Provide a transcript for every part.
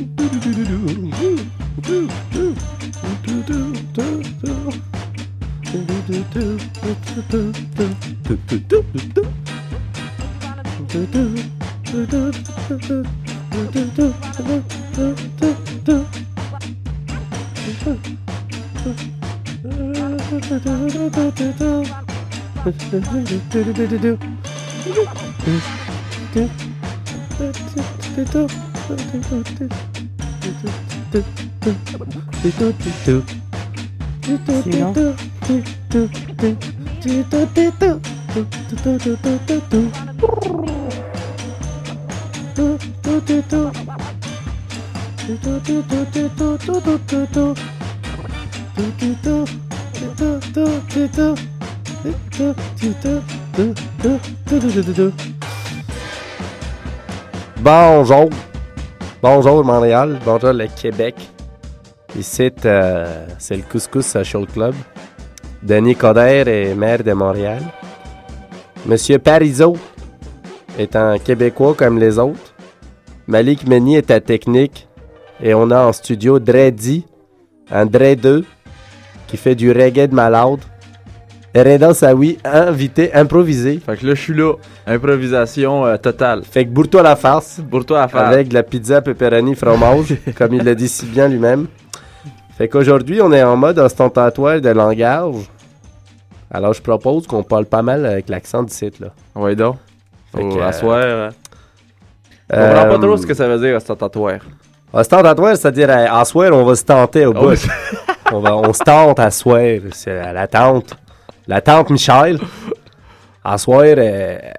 do do do do Bonjour. Bonjour Montréal. Bonjour le Québec. Ici, euh, c'est le Couscous Social Club. Denis Coderre est maire de Montréal. Monsieur Parizeau est un Québécois comme les autres. Malik Meni est à technique. Et on a en studio Dreddy, un Dre 2, qui fait du reggae de malade. Reda Sawi, invité improvisé. Fait que là, je suis là. Improvisation euh, totale. Fait que bourre-toi la farce. Bourre-toi la farce. Avec de la pizza pepperoni fromage, comme il l'a dit si bien lui-même. Fait qu'aujourd'hui, on est en mode ostentatoire de langage. Alors, je propose qu'on parle pas mal avec l'accent du site, là. Ouais, donc. Fait que, asseoir. euh, hein. Je comprends pas trop ce que ça veut dire, ostentatoire. Ostentatoire, c'est-à-dire, à, à soir, on va se tenter au Ah bout. on, va, on se tente à soir. C'est à la tente. La tante Michel. À soir, elle,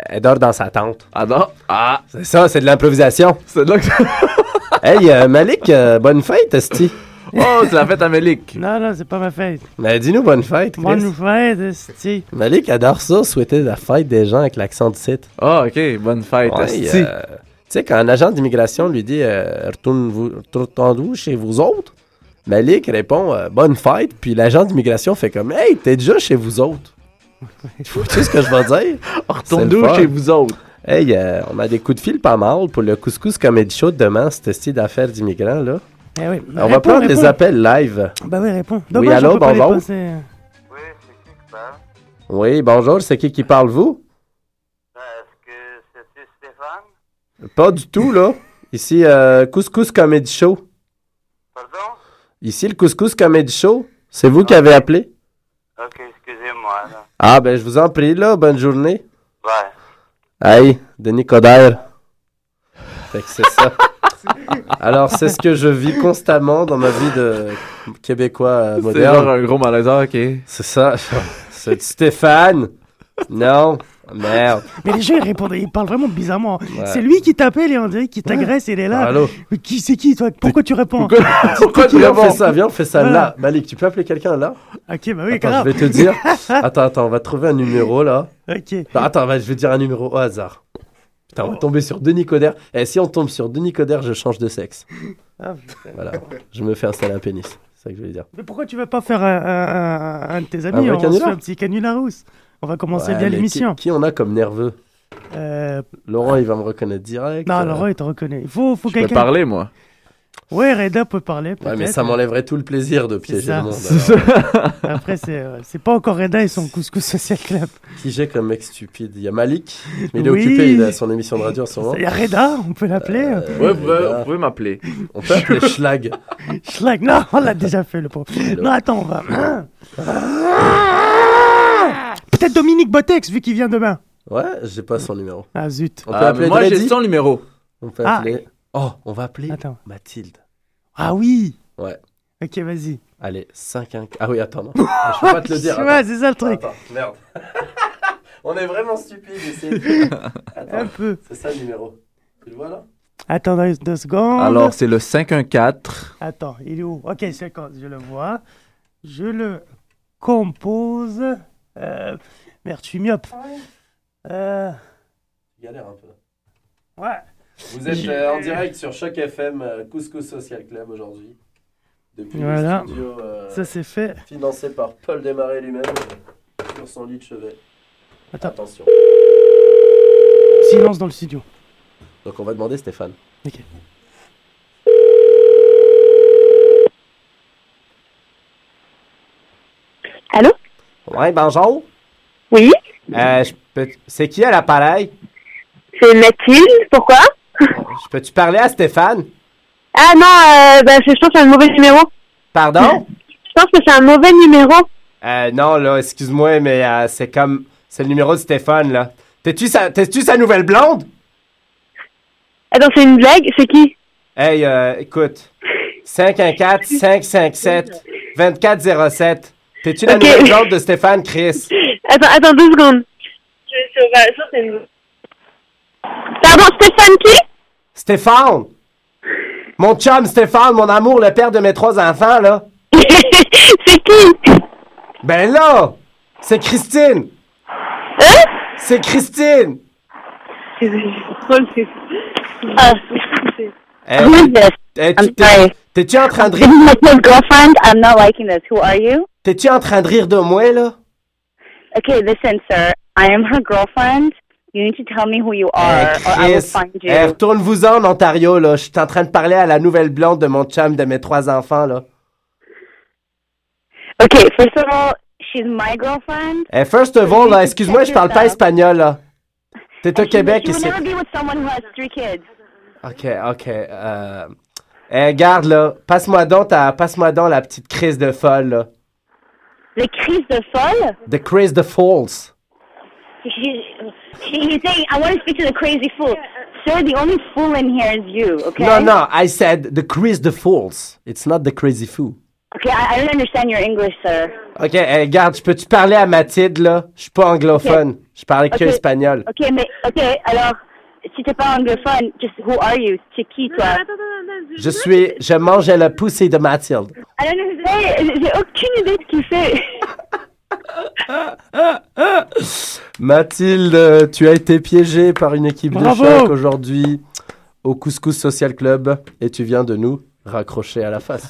elle dort dans sa tente. Ah non? Ah! C'est ça, c'est de l'improvisation. C'est là que hey, euh, Malik, euh, bonne fête, Esti. Oh, c'est la fête à Mélic. Non, non, c'est pas ma fête. Mais dis-nous bonne fête, Chris. Bonne fête, esti. Malik adore ça, souhaiter la fête des gens avec l'accent du site. Ah, ok, bonne fête. Ouais, esti. euh, tu sais, quand un agent d'immigration lui dit euh, Retourne-vous- Retournez-vous chez vous autres Malik répond euh, Bonne fête, puis l'agent d'immigration fait comme Hey, t'es déjà chez vous autres. tu sais ce que je veux dire? Retourne-nous chez vous autres? Hey, euh, on a des coups de fil pas mal pour le couscous comedy show de demain, ce style d'affaires d'immigrants là. Eh oui. on va prendre réponds. appels live. Bah oui, réponds. Oui, Dommage, allô, bonjour. passer. Oui, c'est qui qui parle? Oui, bonjour, c'est qui qui parle, vous? Euh, Est-ce que c'est Stéphane? Pas du tout, là. Ici, euh, Couscous Comedy Show. Pardon? Ici, le Couscous Comedy Show. C'est vous qui avez appelé? Ok, excusez-moi. là. Ah, ben, je vous en prie, là. Bonne journée. Ouais. Hey, Denis Coderre. Fait que c'est ça. Alors, c'est ce que je vis constamment dans ma vie de Québécois euh, C'est moderne. genre un gros malaise, ah, ok. C'est ça. C'est Stéphane. Non. Merde. Mais les gens, ils répondent, ils parlent vraiment bizarrement. Ouais. C'est lui qui t'appelle et on dirait qu'il t'agresse, il est là. Allô? Mais Qui c'est qui, toi? Pourquoi tu réponds? Pourquoi tu Viens, on réponds? fait ça. Viens, on fait ça Voilà. là. Malik, tu peux appeler quelqu'un là? Ok, bah oui, Attends, grave. je vais te dire. Attends, attends, on va trouver un numéro là. Ok. Non, attends, va- je vais dire un numéro au hasard. Putain, on va tomber sur Denis Coderre. Et si on tombe sur Denis Coderre, je change de sexe. Ah. Voilà. Je me fais installer un pénis. C'est ça que je voulais dire. Mais pourquoi tu veux pas faire un, un- un- un de tes amis On se fait un petit canular rousse? On va commencer Ouais, bien l'émission. Qui, qui on a comme nerveux Euh, Laurent, il va me reconnaître direct. non, euh. Laurent, il te reconnaît. Il faut, faut Je peux quelqu'un. parler, moi. Ouais, Reda peut parler. Ouais, mais ça m'enlèverait tout le plaisir de piéger ça. le monde. C'est. Après, c'est euh, c'est pas encore Reda et son couscous social club. Qui j'ai comme mec stupide Il y a Malik, mais il est Oui. occupé, il a son émission de radio en ce moment. Il y a Reda, on peut l'appeler. Euh, Ouais, vous pouvez m'appeler. On peut appeler Schlag. Schlag, non, on l'a déjà fait le pauvre. Non, attends, on va. Peut-être Dominique Botex, vu qu'il vient demain. Ouais, j'ai pas son numéro. Ah zut. On peut Ah, appeler moi, j'ai Dreddy son numéro. On peut Ah. appeler. Oh, on va appeler Attends. Mathilde. Ah oui. Ouais. Ok, vas-y. Allez, 5 1 Ah oui, attends, non. Ah, Je peux pas te le dire. Ouais, attends. c'est ça le truc. Attends, merde. on est vraiment stupide ici. Un Attends, peu. c'est ça le numéro. Tu le vois là? Attends deux, deux secondes. Alors, c'est le 514. Attends, il est où? Ok, c'est quand je le vois. Je le compose. Euh... Merde, je suis myope. Euh... Galère un peu. Ouais. Vous êtes Je- euh, en direct sur Choc FM, euh, Couscous Social Club aujourd'hui. Depuis Voilà. le studio euh, Ça c'est fait. financé par Paul Desmarais lui-même euh, sur son lit de chevet. Attends. Attention. Silence dans le studio. Donc on va demander Stéphane. Ok. Ouais, bonjour. Oui, Euh, peux- c'est qui à l'appareil? c'est Mathilde. Pourquoi? Je peux-tu parler à Stéphane? Ah non, euh, ben, je pense que c'est un mauvais numéro. Pardon? Je pense que c'est un mauvais numéro. Euh, non, là, excuse-moi, mais euh, c'est comme. C'est le numéro de Stéphane, là. T'es-tu sa, t'es-tu sa nouvelle blonde? Attends, c'est une blague? C'est qui? Hey, euh, écoute. 514-557-2407. T'es-tu la nouvelle blonde de Stéphane Chris? Attends, attends deux secondes. Je vais sur- ça, c'est une- Pardon, Stéphane qui? Stéphane! Mon chum Stéphane, mon amour, le père de mes trois enfants, là. C'est qui? Ben là! C'est Christine! Hein? C'est Christine! Ah, Eh, who is this? eh, I'm sorry. T'es-tu en train de This is Mathilde's girlfriend. I'm not liking this. Who are you? T'es-tu en train de rire de moi, là? Okay, listen, sir. I am her girlfriend. You need to tell me who you Eh, are, or I will find you. eh, retourne-vous-en en Ontario, là. Je suis en train de parler à la nouvelle blonde de mon chum de mes trois enfants, là. Okay, first of all, she's my girlfriend. Eh, first of all, là, excuse-moi, je parle pas espagnol, là. T'es au Québec c'est... never be with someone who has three kids. Ok, ok. Euh... Eh, garde, là. Passe-moi donc, ta... Passe-moi donc la petite crise de folle, là. Les crises de folle? The crise de false. She, she, he's saying, I want to speak to the crazy fool. Sir, the only fool in here is you, okay? No, no, I said the crise de false. It's not the crazy fool. Okay, I, I don't understand your English, sir. Ok, eh, garde, je peux-tu parler à Mathilde, là? Je suis pas anglophone. Je parle que Ok. espagnol. Ok, mais, ok, alors, si t'es pas anglophone, just who are you? C'est qui, toi? Je suis... Je mangeais le poussé de Mathilde. I don't know. Hey, j'ai aucune idée de ce qu'il fait. Mathilde, tu as été piégée par une équipe Bravo. de choc aujourd'hui au Couscous Social Club et tu viens de nous raccrocher à la face.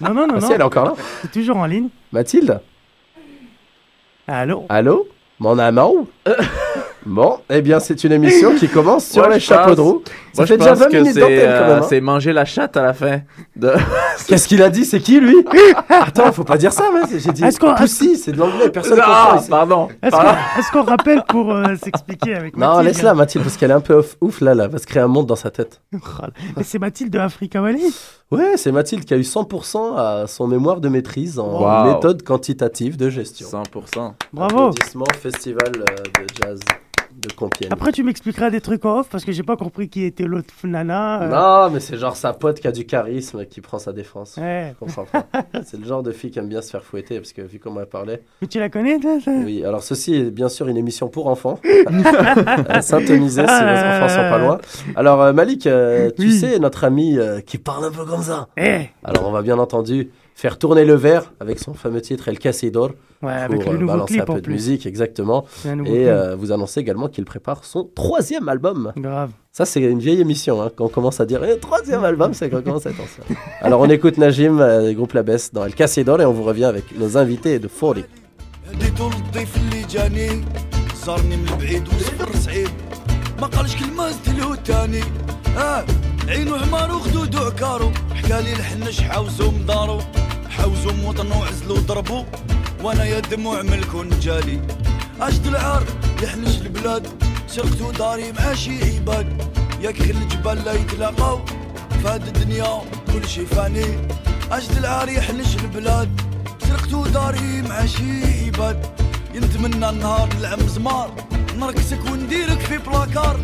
Non, non, non, Ah, non. si, elle est encore là. C'est toujours en ligne. Mathilde? Allô? Allô? Mon amour Bon, eh bien, c'est une émission qui commence sur Moi, les chapeaux pense- de roue. Ça Moi, fait je déjà pense 20 que minutes c'est d'antenne, quand euh, même. hein. c'est manger la chatte à la fin. De... Qu'est-ce qu'il a dit? C'est qui, lui? Attends, faut pas dire ça, mais j'ai dit Est-ce qu'on- Pussy, c'est de l'anglais, personne ne comprend Ah, ici. pardon. Est-ce qu'on est-ce qu'on rappelle pour euh, s'expliquer avec Non, Mathilde? laisse-la, Mathilde, parce qu'elle est un peu off- ouf, là, là, elle va se créer un monde dans sa tête. Oh. Mais c'est Mathilde de Africa Valley. Ouais, c'est Mathilde qui a eu 100% à son mémoire de maîtrise en Wow. méthode quantitative de gestion. 100%. Bravo. Applaudissements, festival euh, de jazz de Compiègne. Après, tu m'expliqueras des trucs en off parce que j'ai pas compris qui était l'autre nana. euh. Non, mais c'est genre sa pote qui a du charisme qui prend sa défense. Ouais. C'est le genre de fille qui aime bien se faire fouetter parce que vu comment elle parlait. Mais tu la connais, toi, ça? Oui, alors ceci est bien sûr une émission pour enfants. Euh, Syntonisez si vos enfants sont pas loin. Alors euh, Malik, euh, tu Oui. sais, notre ami qui parle un peu comme ça. Eh Alors on va bien entendu faire tourner le verre avec son fameux titre El Casidor Ouais, pour avec le euh, nouveau balancer clip un en peu de musique, exactement. Et euh, vous annoncez également qu'il prépare son troisième album. Grave. Ça, c'est une vieille émission, hein, quand on commence à dire eh, troisième album, c'est qu'on commence à être ancien. Alors, on écoute Najim, euh, du groupe La Baisse, dans El Casidor, et on vous revient avec nos invités de Fori. ما قالش كلمة زدلو تاني. آه عينو حمار وخدودو عكارو حكالي الحنش حاوزو من دارو. حاوزو موطنو عزلو ضربو. وأنا يا دموع ملكو نجالي. اجد العار يحنش البلاد. سرقتو داري مع شي عباد. ياك خل الجبال لا يتلاقاو. فهاد الدنيا كل شي فاني. اجد العار يحنش البلاد. سرقتو داري مع شي عباد. ينتمنى النهار نلعب مزمار نركسك ونديرك في بلاكار.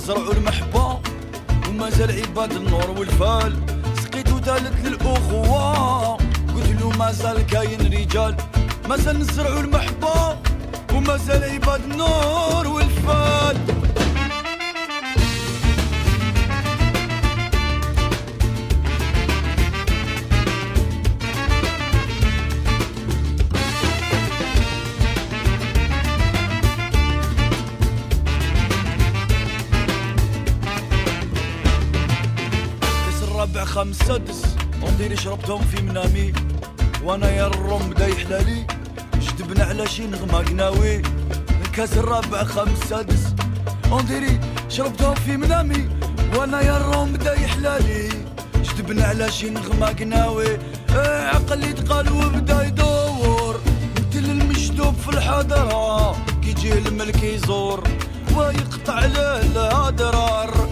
نزرعوا المحبة ومازال عباد النور والفال. سقيتو تالت للأخوة قلت له مازال كاين رجال مازال نزرعوا شربتهم في منامي وأنا يا الروم بدا يحلالي. جدبنا على شي نغمة قناوي كاس الرابع خمس سادس. ونديري شربتهم في منامي وأنا يا الروم بدا يحلالي. جدبنا على شي نغمة قناوي إيه عقلي تقال وبدا يدور. مثل المشدوب في الحضرة كي الملك يزور. ويقطع له الهدرة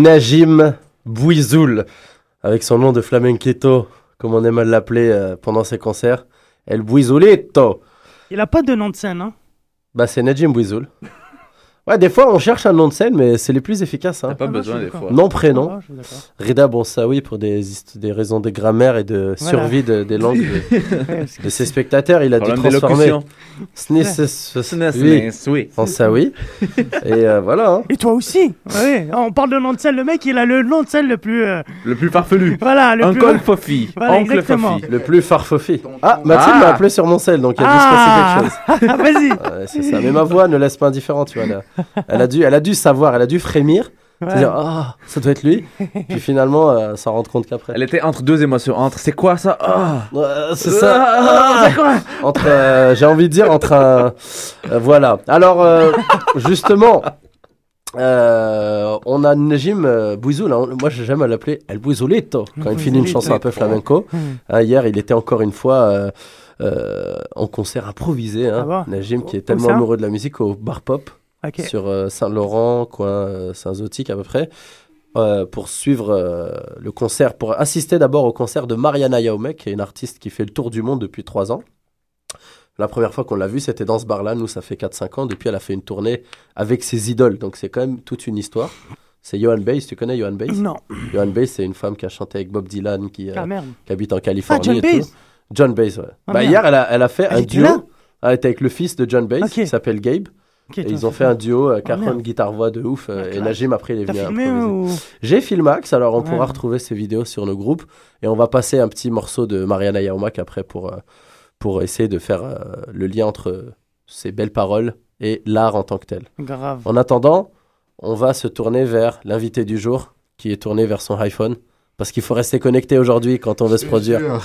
Najim Bouizoul, avec son nom de flamenquito, comme on aime à l'appeler euh, pendant ses concerts. El Bouizoulito. Il a pas de nom de scène, hein? Bah, c'est Najim Bouizoul. Ouais, des fois, on cherche un nom de scène, mais c'est les plus efficaces. Hein. T'as pas Ah, non, besoin des fois. Nom, prénom. Ah. Rida Bonsaoui pour des, des raisons de grammaire et de Voilà. survie de- des langues de, ses spectateurs. Il a dû transformer. Snis- en Saoui. Et euh, voilà. hein. Et toi aussi Ouais, on parle de nom de scène, le mec il a le nom de scène le plus... euh, Le plus farfelu. Voilà, le Uncle plus... Fofi. Voilà, Oncle exactement. Fofi. Le plus farfofi. Ah, Mathilde Ah. m'a appelé sur mon sel, donc il a dû se passer quelque chose. Ah, Vas-y c'est ça. Mais ma voix ne laisse pas indifférent, tu vois. là. Elle a dû, elle a dû savoir, elle a dû frémir, se Ouais. dire ah ça doit être lui. Puis finalement, euh, s'en rendre compte qu'après. Elle était entre deux émotions. Entre c'est quoi ça? Ah c'est ça. Ah, c'est quoi? Entre, euh, j'ai envie de dire entre un, euh, voilà. Alors euh, justement, euh, on a Najim euh, Bouizoul. hein. Moi, j'aime à l'appeler El Bouizoulito quand il finit une chanson un peu flamenco. Hmm. Hein, hier, il était encore une fois euh, euh, en concert improvisé. Hein. Ah Najim qui est tellement amoureux de la musique au bar pop. Sur euh, Saint-Laurent, coin euh, Saint-Zotique à peu près, euh, pour suivre euh, le concert, pour assister d'abord au concert de Mariana Yaoumek, qui est une artiste qui fait le tour du monde depuis trois ans. La première fois qu'on l'a vue, c'était dans ce bar-là. Nous, ça fait 4-5 ans. Depuis, elle a fait une tournée avec ses idoles. Donc, c'est quand même toute une histoire. C'est Johan Baez. Tu connais Johan Baez? Non. Johan Baez, c'est une femme qui a chanté avec Bob Dylan, qui, euh, Ah qui habite en Ah, Californie. John et Baez. John Baez, ouais. Ah, bah, hier, elle a, elle a fait Elle un duo. Elle était avec le fils de John Baez, qui s'appelle Gabe. Et ils ont fait un duo, euh, Cajon, merde. guitare-voix de ouf. euh, et. Najim, après, il est venu filmé ou... J'ai Filmax, alors on Ouais. pourra retrouver ces vidéos sur nos groupes. Et on va passer un petit morceau de Mariana Yaumak après pour, euh, pour essayer de faire euh, le lien entre ces belles paroles et l'art en tant que tel. Grave. En attendant, on va se tourner vers l'invité du jour, qui est tourné vers son iPhone. Parce qu'il faut rester connecté aujourd'hui quand on veut se produire. Alors,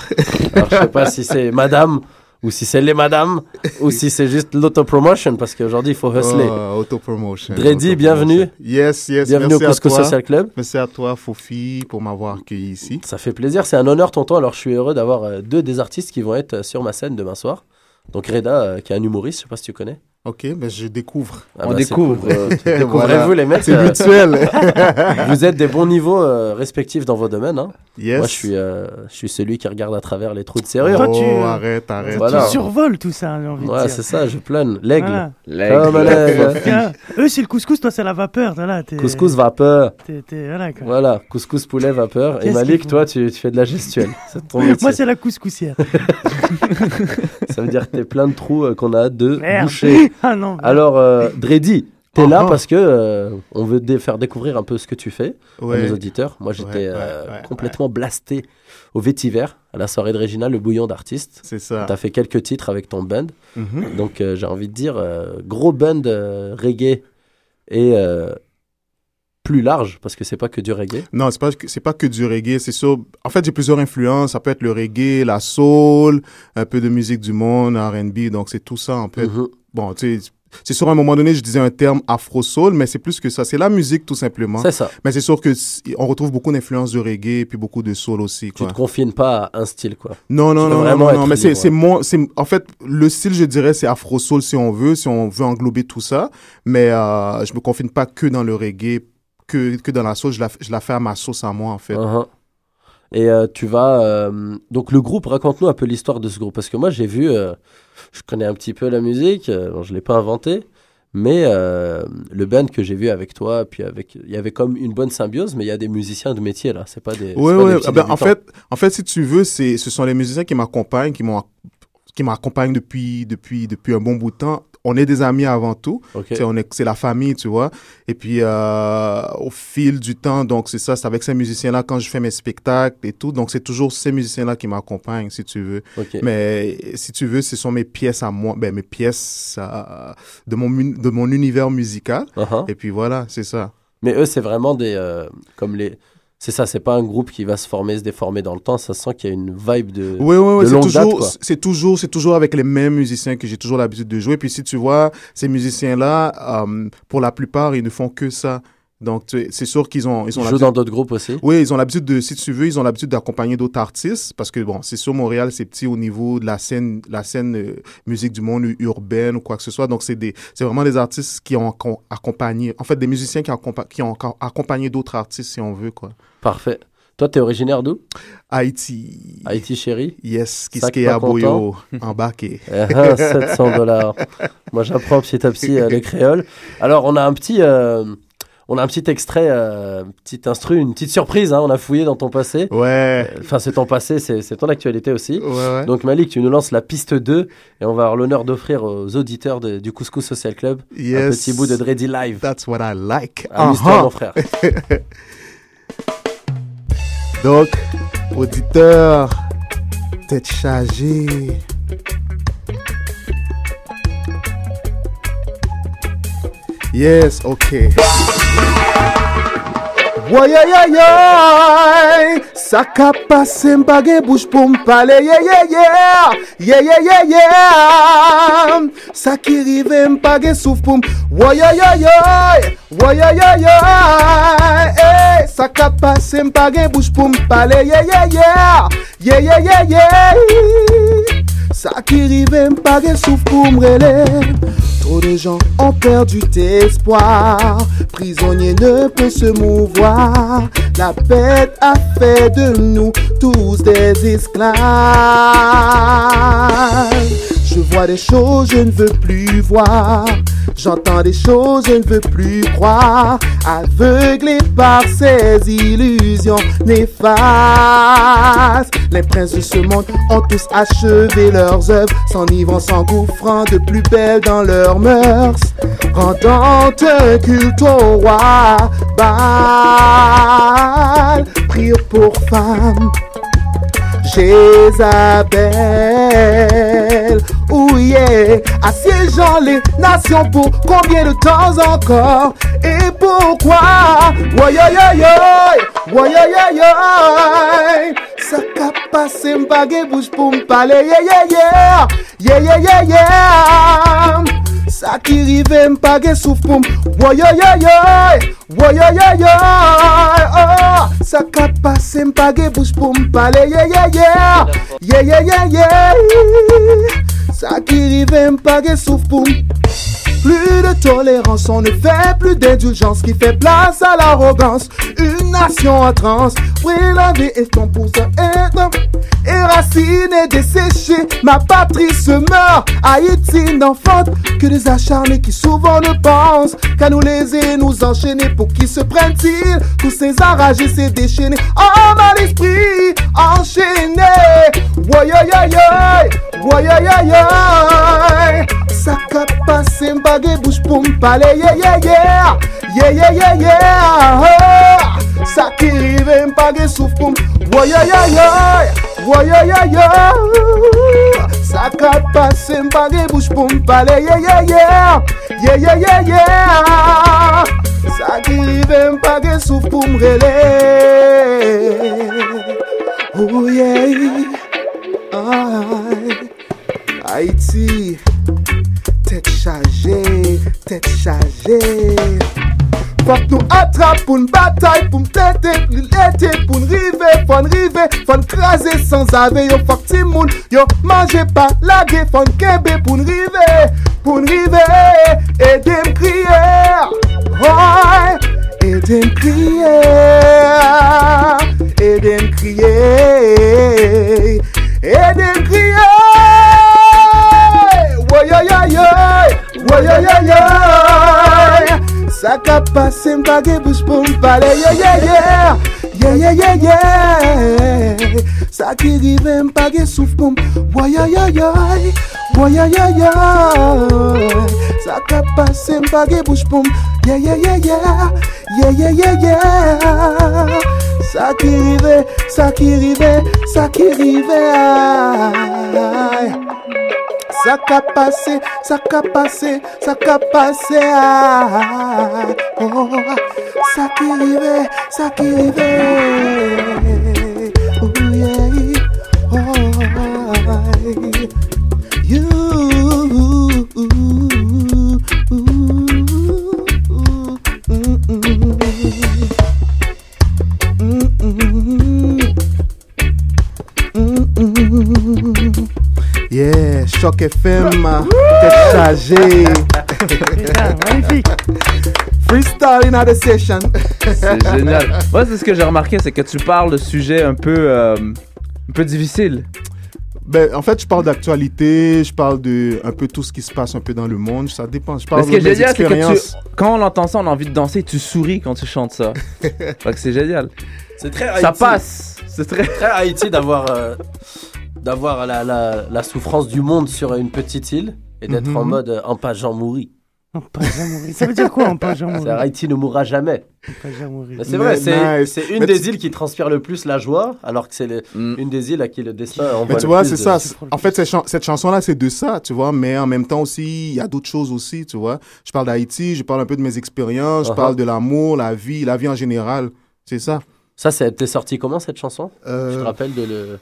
je sais pas si c'est madame, ou si c'est les madames, ou si c'est juste l'autopromotion, parce qu'aujourd'hui, il faut hustler. Oh, autopromotion. Dreddy, bienvenue. Yes, yes. Bienvenue au Cusco à toi. Social Club. Merci à toi, Fofi, pour m'avoir accueilli ici. Ça fait plaisir, c'est un honneur, tonton. Alors, je suis heureux d'avoir euh, deux des artistes qui vont être euh, sur ma scène demain soir. Donc, Reda, euh, qui est un humoriste, je sais pas si tu connais. Ok, ben je découvre. Ah On bah, découvre. Euh, Découvrez-vous Voilà. les mecs. C'est euh, mutuel. vous êtes des bons niveaux euh, respectifs dans vos domaines. Hein. yes. Moi, je suis, euh, je suis celui qui regarde à travers les trous de serrure. Toi, oh, tu- arrête, arrête. Voilà. Tu survoles tout ça, j'ai envie de Ouais, dire. c'est ça, je plane. L'aigle. Voilà. L'aigle. Comme l'aigle. Tiens, eux, c'est le couscous, toi, c'est la vapeur. Voilà, t'es- Couscous vapeur. t'es- t'es- voilà, quoi. Voilà, couscous poulet vapeur. Et Malik, toi, tu, tu fais de la gestuelle. C'est ton métier. Moi, c'est la couscoussière. Ça veut dire que t'es plein de trous euh, qu'on a hâte de Merde. boucher. ah non. Alors, euh, Dreddy, t'es là parce que euh, on veut dé- faire découvrir un peu ce que tu fais à Ouais. nos auditeurs. Moi, j'étais Ouais, ouais, euh, ouais, complètement blasté au vétiver à la soirée de Regina, le bouillon d'artistes. C'est ça. T'as fait quelques titres avec ton band. Mhm. Donc, euh, j'ai envie de dire, euh, gros band euh, reggae et euh, plus large, parce que c'est pas que du reggae. Non, c'est pas que- c'est pas que du reggae, c'est sûr. En fait, j'ai plusieurs influences. Ça peut être le reggae, la soul, un peu de musique du monde, R&B. Donc c'est tout ça en fait. Mhm. Bon, tu sais, c'est sûr à un moment donné, je disais un terme afro soul, mais c'est plus que ça. C'est la musique tout simplement. C'est ça. Mais c'est sûr que on retrouve beaucoup d'influences de reggae et puis beaucoup de soul aussi. Tu Quoi. te confines pas à un style, quoi. Non, non, Tu non, non, non, mais c'est, mon, c'est, en fait, le style, je dirais, c'est afro soul si on veut, si on veut englober tout ça. Mais euh, je me confine pas que dans le reggae, que, que dans la sauce. Je la, je la fais à ma sauce à moi, en fait. Uh-huh. Et euh, tu vas. euh, donc, le groupe, raconte-nous un peu l'histoire de ce groupe. Parce que moi, j'ai vu. euh, je connais un petit peu la musique. euh, bon, je l'ai pas inventé. Mais euh, le band que j'ai vu avec toi, puis avec. Il y avait comme une bonne symbiose, mais il y a des musiciens de métier, là. C'est pas des. c'est Ouais, pas des ouais. petits ah ben, en débutants. fait, en fait, si tu veux, c'est, ce sont les musiciens qui m'accompagnent, qui m'ont, qui m'accompagnent depuis, depuis, depuis un bon bout de temps. On est des amis avant tout. On est, c'est la famille, tu vois. Et puis, euh, au fil du temps, donc c'est ça, c'est avec ces musiciens-là quand je fais mes spectacles et tout. Donc, c'est toujours ces musiciens-là qui m'accompagnent, si tu veux. Mais si tu veux, ce sont mes pièces à moi, ben, mes pièces euh, de, mon, mun- de mon univers musical. Uh-huh. Et puis voilà, c'est ça. Mais eux, c'est vraiment des. euh, comme les. C'est ça, c'est pas un groupe qui va se former, se déformer dans le temps. Ça sent qu'il y a une vibe de. Oui, oui, oui, c'est toujours, c'est toujours, c'est toujours avec les mêmes musiciens que j'ai toujours l'habitude de jouer. Puis si tu vois, ces musiciens-là, euh, pour la plupart, ils ne font que ça. Donc, c'est sûr qu'ils ont, ils Ils ont jouent dans d'autres groupes aussi. Oui, ils ont l'habitude de, si tu veux, ils ont l'habitude d'accompagner d'autres artistes parce que bon, c'est sûr, Montréal, c'est petit au niveau de la scène, la scène euh, musique du monde urbaine ou quoi que ce soit. Donc, c'est des, c'est vraiment des artistes qui ont acco- accompagné, en fait, des musiciens qui, accompa- qui ont acco- accompagné d'autres artistes, si on veut, quoi. Parfait. Toi, t'es originaire d'où? Haïti. Haïti, chérie Yes, Sac Kiske pas Aboyo, embarqué. Eh, hein, 700 dollars. Moi, j'apprends petit à petit euh, le créole. Alors, on a un petit, euh, on a un petit extrait, euh, petit instru, une petite surprise. hein, on a fouillé dans ton passé. Ouais. Enfin, c'est ton passé, c'est ton actualité aussi. Ouais, ouais. Donc, Malik, tu nous lances la piste 2 et on va avoir l'honneur d'offrir aux auditeurs de- du Couscous Social Club un yes. petit bout de Dreddy Live. That's what I like. Amuse-toi, Uh-huh. mon frère. Donc, auditeur, tête chargée. Yes, ok. Woyayayay, sa ka pase mbage bouj pou mpale, yeyeyeyey, yeyeyeyey, sa ki rive mpage souf pou m, woyayayay, woyayayay, eh, sa ka pase mbage bouj pou mpale, yeyeyeyey, yeyeyeyey, sa ki rive mpage souf pou mrele. Trop de gens ont perdu espoir. Prisonnier ne peut se mouvoir. La bête a fait de nous tous des esclaves. Je vois des choses, je ne veux plus voir. J'entends des choses, je ne veux plus croire. Aveuglé par ces illusions néfastes. Les princes de ce monde ont tous achevé leurs œuvres, s'enivrant, s'engouffrant de plus belle dans leurs mœurs, rendant un culte au roi. Pour femmes. Jézabel, oh yeah, assiégeant les nations pour combien de temps encore? Et pourquoi? Woy, oy, oy, oy. Ça qu'a passé bouche pour m'parler, yeah, yeah, yeah, yeah, yeah, yeah, yeah. Sa ki rive m pa gen souf pou m. Woyoyoyoy eh. Woyoyoyoy oh, oh, Sa ka pase m pa gen bouj pou m pale. Yeyeyeye Yeyeyeye Sa ki rive m pa gen souf pou m. tolérance, on ne fait plus d'indulgence qui fait place à l'arrogance. Une nation en transe, ton pour ça être éraciné, desséché. Ma patrie se meurt, Haïti n'enfante que des acharnés qui souvent ne pensent qu'à nous léser, nous enchaîner. Pour qui se prennent-ils tous ces enragés, ces déchaînés? Oh, mal esprit enchaîné. Woy, yoy, yoy, yoy. Woy, yoy, yoy, yoy. Ça cap passé, ge bouche pou m'pale Ye ye ye, ye ye ye ye Sa ki rive m'pa ge souf pou m'woyoyoyo Woyoyoyo Sa ka pase m'pa ge bouche pou m'pale Ye ye ye, ye ye ye ye Sa ki rive m'pa ge souf pou m'rele Oh yeah. Haiti Tèt chaje, tèt chaje Fok nou atrap pou n'batay Pou m'tete, pou n'lete Pou n'rive, pou n'rive Fon krasè sans ave Yo fok ti moun, yo manje pa lage Fon kebe pou n'rive Pou n'rive, ede m'kriye Oye, ede m'kriye Ede m'kriye Ede m'kriye Saka pase mbage bouche pou mpale Yo ye ye Ye ye ye ye Saki rive mpage souf pou Woyoyoyoy Woyoyoyoy Saka pase mbage bouche pou Ye ye ye ye Ye ye ye ye Saki rive Saki rive Saki rive Ça qu'a passé, ça qu'a passé, ça qu'a passé. Ah, oh, ça qui arrivait, ça qui arrivait. Oh yeah, oh, you. Yeah, Choc FM, t'es chargé. Putain, magnifique. Freestyle in the session. C'est génial. Moi, c'est ce que j'ai remarqué, c'est que tu parles de sujets un peu, euh, un peu difficiles. Ben, en fait, je parle d'actualité, je parle de un peu tout ce qui se passe un peu dans le monde. Ça dépend. Je parle Mais ce qui de est mes génial, c'est que tu, quand on entend ça, on a envie de danser, tu souris quand tu chantes ça. C'est génial. C'est très Ça Haïti. passe. C'est très. très Haïti d'avoir euh, d'avoir la, la, la souffrance du monde sur une petite île et d'être Mhm. en mode euh, en pas Jean mourir. Ça veut dire quoi, peut jamais C'est mourir Haïti ne mourra jamais. C'est vrai, c'est une Mais des tu- îles qui transpire le plus la joie, alors que c'est Mm. une des îles à qui le destin envoie Mais tu le vois, plus c'est de- ça. En fait, cette, chan- cette chanson-là, c'est de ça, tu vois. Mais en même temps aussi, il y a d'autres choses aussi, tu vois. Je parle d'Haïti, je parle un peu de mes expériences, je Uh-huh. parle de l'amour, la vie, la vie en général. C'est ça. Ça, c'est t'es sorti comment cette chanson? Euh, Je te rappelle de le.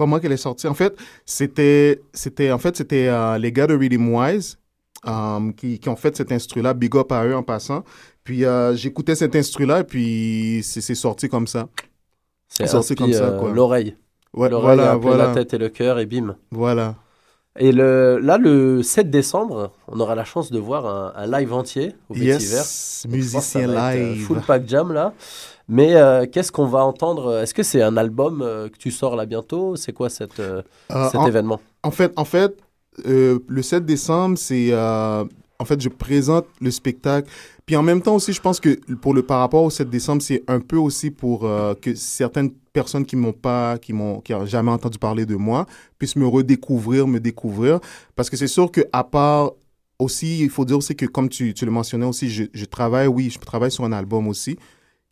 Comment qu'elle est sortie En fait, c'était, c'était, en fait, c'était euh, les gars de Rhythm Wise euh, qui, qui ont fait cet instru-là. Big up à eux en passant. Puis euh, j'écoutais cet instru-là et puis c'est, sorti comme ça. C'est sorti comme ça, quoi. L'oreille. Ouais, L'oreille voilà, voilà, la tête et le cœur et bim. voilà. Et le, là, le 7 décembre, on aura la chance de voir un, un live entier au Vétiver. Yes, musicien euh, live. Full pack jam là. Mais euh, qu'est-ce qu'on va entendre? Est-ce que c'est un album euh, que tu sors là bientôt? C'est quoi cette, euh, cet en- événement? En fait, en fait le 7 décembre, c'est. en fait, je présente le spectacle. Puis en même temps aussi, je pense que pour le par rapport au 7 décembre, c'est un peu aussi pour que certaines personnes qui m'ont pas, qui m'ont, qui ont jamais entendu parler de moi, puissent me redécouvrir, me découvrir. Parce que c'est sûr que à part aussi, il faut dire aussi que comme tu, tu le mentionnais aussi, je, je travaille, oui, je travaille sur un album aussi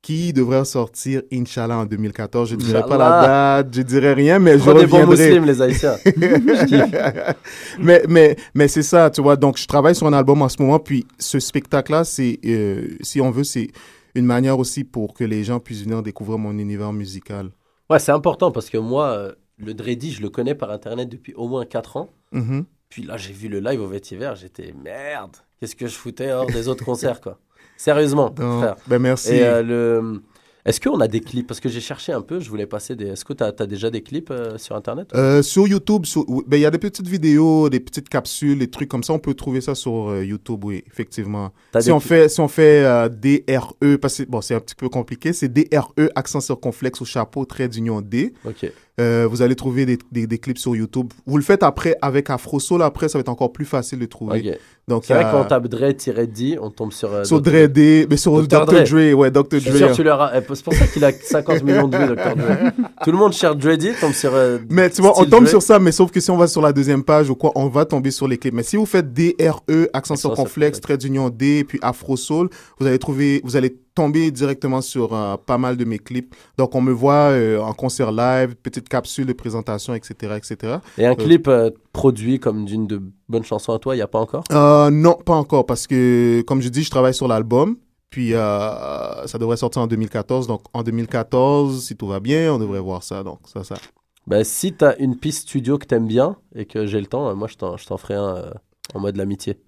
qui devrait sortir, Inch'Allah, en 2014. Je ne dirais pas la date, je dirais rien, mais je Trop des bons reviendrai. musulmans, les Haïtiens. mais mais, mais c'est ça, tu vois. Donc, je travaille sur un album en ce moment. Puis, ce spectacle-là, c'est, euh, si on veut, c'est une manière aussi pour que les gens puissent venir découvrir mon univers musical. ouais, c'est important parce que moi, euh, le Dreddy, je le connais par internet depuis au moins 4 ans. Mhm. Puis là, j'ai vu le live au Vétiver, j'étais merde. Qu'est-ce que je foutais hors des autres concerts, quoi. Sérieusement, Donc, frère. ben merci. Et euh, le... Est-ce qu'on a des clips? Parce que j'ai cherché un peu, je voulais passer des. Est-ce que tu as, déjà des clips euh, sur Internet? Euh, sur YouTube, sur- ben, il y a des petites vidéos, des petites capsules, des trucs comme ça. On peut trouver ça sur euh, YouTube, oui, effectivement. Si on, fait, si on fait DRE, parce que bon, c'est un petit peu compliqué, c'est DRE, accent circonflexe au chapeau, trait d'union D. Ok. Vous allez trouver des, des, des clips sur YouTube. Vous le faites après avec Afro Soul, après, ça va être encore plus facile de trouver. Donc, C'est vrai euh, qu'on tape Dre-D, on tombe sur. euh, Sur Dr. Dre D, mais sur Dr. Dr. Dre. Dre, ouais, Dr. Sûr Dre. tu leur as- eh, C'est pour ça qu'il a 50 millions de vues, Dr. Dre. Tout le monde cherche Dre-D, tombe sur. euh, Mais tu vois, on tombe Dre. sur ça, mais sauf que si on va sur la deuxième page ou quoi, on va tomber sur les clips. Mais si vous faites DRE, accent circonflexe. trait d'union D, puis Afro Soul, vous allez trouver, vous allez tomber directement sur euh, pas mal de mes clips. Donc on me voit euh, en concert live, petite capsule de présentation, etc., etc. Et un Euh, clip euh, produit comme d'une de bonnes chansons à toi, il n'y a pas encore? Non, pas encore, parce que comme je dis, je travaille sur l'album. Puis ça devrait sortir en 2014. Donc en 2014, si tout va bien, on devrait voir ça. Donc ça, ça. Ben, si tu as une piste studio que t'aimes bien et que j'ai le temps, moi je t'en je t'en ferai un en mode l'amitié.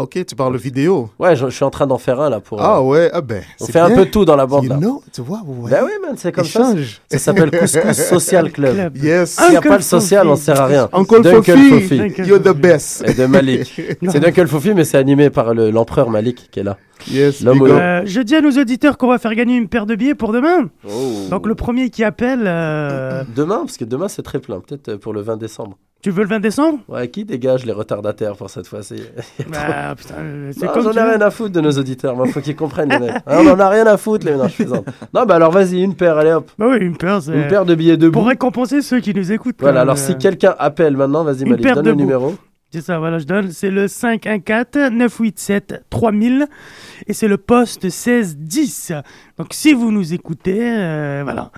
Ok, tu parles vidéo. Ouais, je, je suis en train d'en faire un là pour. Ah euh, ouais, ah ben. on fait un peu tout dans la bande You là. know, tu vois, vous voyez. Ben oui, man, c'est comme ça. Échange. Ça s'appelle Couscous Social Club. Club. Yes. S'il n'y a pas le social, on sert à rien. Uncle Dunkel Fofi, you're the best. Et de Malik. c'est Dunkel Fofi, mais c'est animé par le- l'empereur Malik qui est là. Yes. Euh, je dis à nos auditeurs qu'on va faire gagner une paire de billets pour demain. Oh. Donc le premier qui appelle, euh, Demain, parce que demain c'est très plein, peut-être euh, pour le 20 décembre. tu veux le 20 décembre? Ouais, qui dégage les retardataires pour cette fois-ci? Bah putain, J'en ai veux. rien à foutre de nos auditeurs, il faut qu'ils comprennent les mecs. Ah, on en a rien à foutre les je plaisante. Non, bah alors vas-y, une paire, allez hop. Bah oui, une paire, c'est Une paire de billets debout. pour récompenser ceux qui nous écoutent. Voilà, alors si quelqu'un appelle maintenant, vas-y Malik, donne le debout. numéro. C'est ça, voilà, je donne. C'est le 514-987-3000 et c'est le poste 1610. Donc si vous nous écoutez, euh, voilà,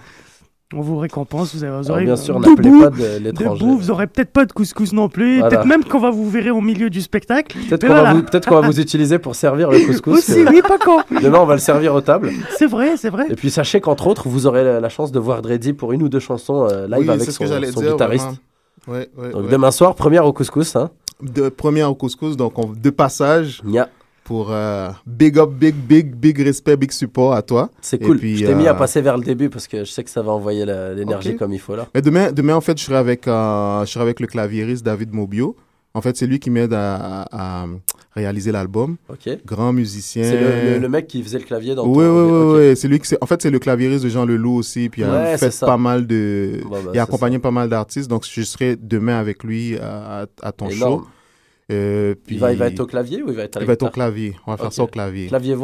on vous récompense. Vous, avez, vous Alors, aurez bien sûr, debout, pas de l'étranger. debout, vous aurez peut-être pas de couscous non plus. Voilà. Peut-être même qu'on va vous verrer au milieu du spectacle. Peut-être qu'on va, voilà. vous- va utiliser pour servir le couscous. Aussi, que- oui, pas con. Demain, on va le servir aux tables. C'est vrai, c'est vrai. Et puis sachez qu'entre autres, vous aurez la, chance de voir Dreddy pour une ou deux chansons euh, live Oui, avec ce son, que j'allais son dire. guitariste. vraiment. Ouais, ouais, Donc ouais. demain soir, première au couscous. Hein. De première au couscous, donc on, de passage Nya. pour euh, big up, big, big, big respect, big support à toi. C'est Et cool. puis, je t'ai mis à euh, passer vers le début parce que je sais que ça va envoyer l'énergie comme il faut là. Mais demain, demain en fait, je serai avec, euh, je serai avec le claviériste David Mobio. En fait, c'est lui qui m'aide à, à- à réaliser l'album. Ok. Grand musicien. C'est le, le- le mec qui faisait le clavier dans Oui, ton- oui, oui, oui. C'est lui qui, en fait, c'est le claviériste de Jean Leloup aussi. Puis il Ouais, a fait pas mal de. Bah, il a accompagné pas mal d'artistes. Donc, je serai demain avec lui à, ton Énorme. show. Euh, puis Il va, il va être au clavier ou il va être à il la va être au clavier. On va faire ça au clavier. Clavier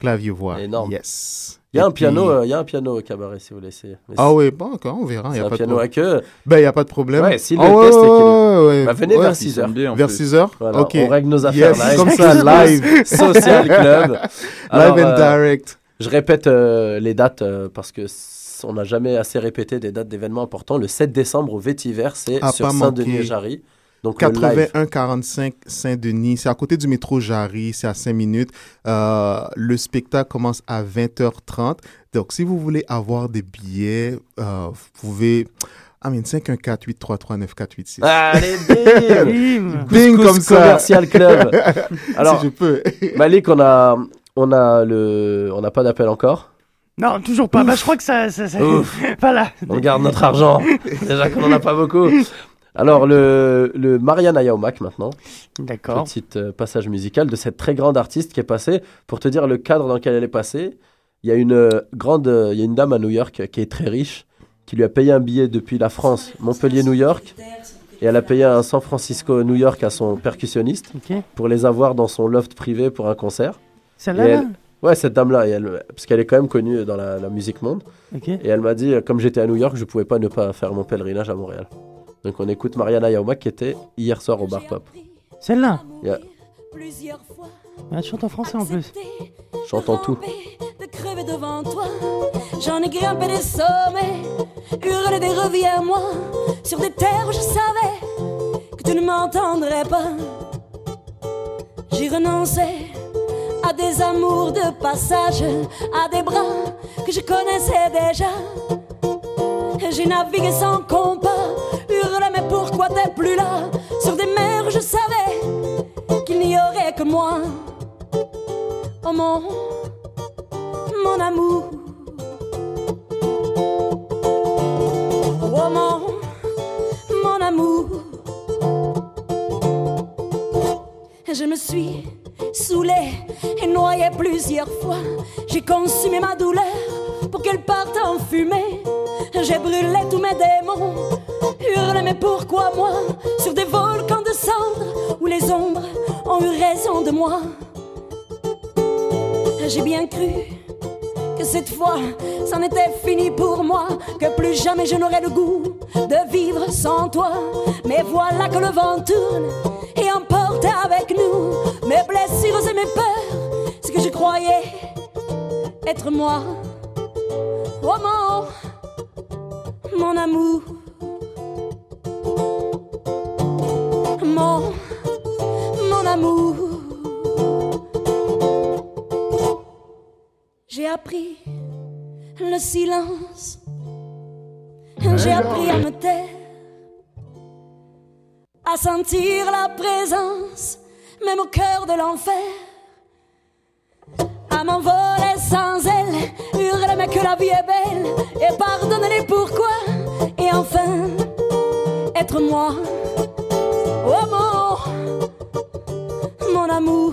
voix. Clavier voix. Énorme. Yes. Il y a Et un piano, puis- euh, il y a un piano au cabaret si vous. Mais Ah oui, bon, encore, on verra. Il c'est y a un pas de piano problème. à queue. Ben, il n'y a pas de problème. Ouais, si le Ah ouais, test est qu'il est- ouais, ouais, Bah, venez ouais. vers Ils 6 sont heures. bien, en Vers plus. 6 heures Voilà, Ok. on règle nos affaires Yes, live. comme ça, live. Social Club. Alors, live and euh, direct. Je répète euh, les dates euh, parce que on n'a jamais assez répété des dates d'événements importants. Le 7 décembre au Vétiver, c'est sur pas Donc le live. 81-45 Saint-Denis. C'est à côté du métro Jarry. C'est à 5 minutes. Euh, le spectacle commence à 20h30. Donc, si vous voulez avoir des billets, euh, vous pouvez. Ah, mais 514-833-9486. Allez, bim Bim. Comme ça. Commercial Club. Alors, si je peux. Malik, on a, on a le, on n'a pas d'appel encore? Non, toujours pas. Bah, je crois que ça. ça, ça- Ouf. voilà. On garde notre argent. Déjà qu'on en a pas beaucoup. Alors, le, le Marianne Ayaomak maintenant. D'accord. Petit euh, passage musical de cette très grande artiste qui est passée. Pour te dire le cadre dans lequel elle est passée, il y a une euh, grande, euh, il y a une dame à New York qui est très riche, qui lui a payé un billet depuis la France, Montpellier-New York, et elle a payé un San Francisco-New York à son percussionniste Ok. pour les avoir dans son loft privé pour un concert. Celle-là, Et là? Ouais, cette dame-là, et elle- parce qu'elle est quand même connue dans la, la musique monde. Ok. Et elle m'a dit, euh, comme j'étais à New York, je pouvais pas ne pas faire mon pèlerinage à Montréal. Donc on écoute Mariana Yaomak qui était hier soir au Bar Pop. Celle-là Yeah. Ah, tu chantes en français en plus. Tout. Crever devant toi, j'en ai grimpé des sommets, hurlé des reviens-moi, sur des terres où je savais que tu ne m'entendrais pas. J'y renonçais à des amours de passage, à des bras que je connaissais déjà. J'ai navigué sans compas, pourquoi t'es plus là? Sur des mers, je savais qu'il n'y aurait que moi. Oh mon, mon amour. Oh mon, mon amour. Je me suis saoulée et noyée plusieurs fois. J'ai consumé ma douleur pour qu'elle parte en fumée. J'ai brûlé tous mes démons hurle mais pourquoi moi Sur des volcans de cendres où les ombres ont eu raison de moi? J'ai bien cru que cette fois, c'en était fini pour moi, que plus jamais je n'aurais le goût de vivre sans toi. Mais voilà que le vent tourne et emporte avec nous mes blessures et mes peurs, ce que je croyais être moi. Oh mon amour. Mon, amour. J'ai appris le silence. J'ai appris à me taire, à sentir la présence, même au cœur de l'enfer. À m'envoler sans elle, hurler mais que la vie est belle, et pardonner pourquoi, et enfin être moi. Oh mon, mon amour.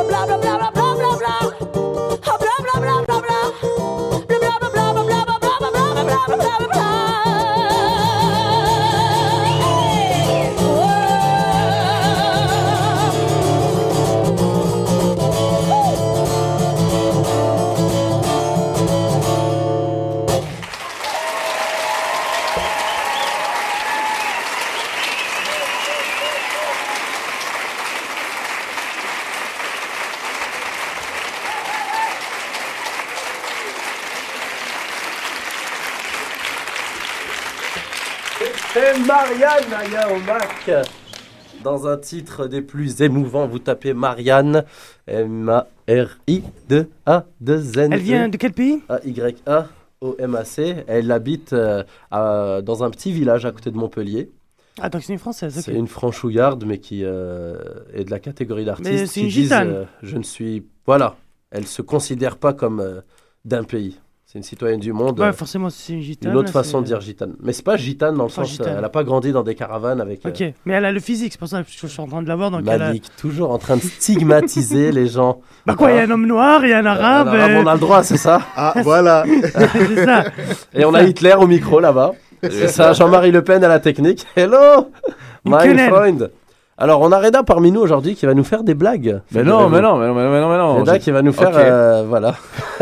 Aya au Mac. Dans un titre des plus émouvants, vous tapez Marianne. M-A-R-I-2-A-2-N. Elle vient de quel pays? A-Y-A-O-M-A-C. Elle habite euh, à- dans un petit village à côté de Montpellier. Ah, donc c'est une française, ok. C'est une franchouillarde, mais qui euh, est de la catégorie d'artistes. Mais c'est qui une disent, gitane. euh, je ne suis. Voilà. Elle se considère pas comme euh, d'un pays. C'est une citoyenne du monde. Ouais, euh, forcément, c'est une gitane. une autre là, façon de dire gitane. Mais c'est pas gitane dans le Pas sens. gitane. euh, elle a pas grandi dans des caravanes avec. euh, Ok, mais elle a le physique, c'est pour ça que je suis en train de la voir. Donc elle a... Malik, toujours en train de stigmatiser les gens. Bah quoi, il y a un homme noir, il y a un arabe. Un arabe, euh, on a le droit, c'est ça Ah, voilà. c'est ça. Et on a Hitler au micro là-bas. C'est ça, Jean-Marie Le Pen à la technique. Hello, my friend. Alors, on a Reda parmi nous aujourd'hui qui va nous faire des blagues. Mais non, mais non, mais non, mais non, mais non, mais non. Reda qui va nous faire, euh, voilà.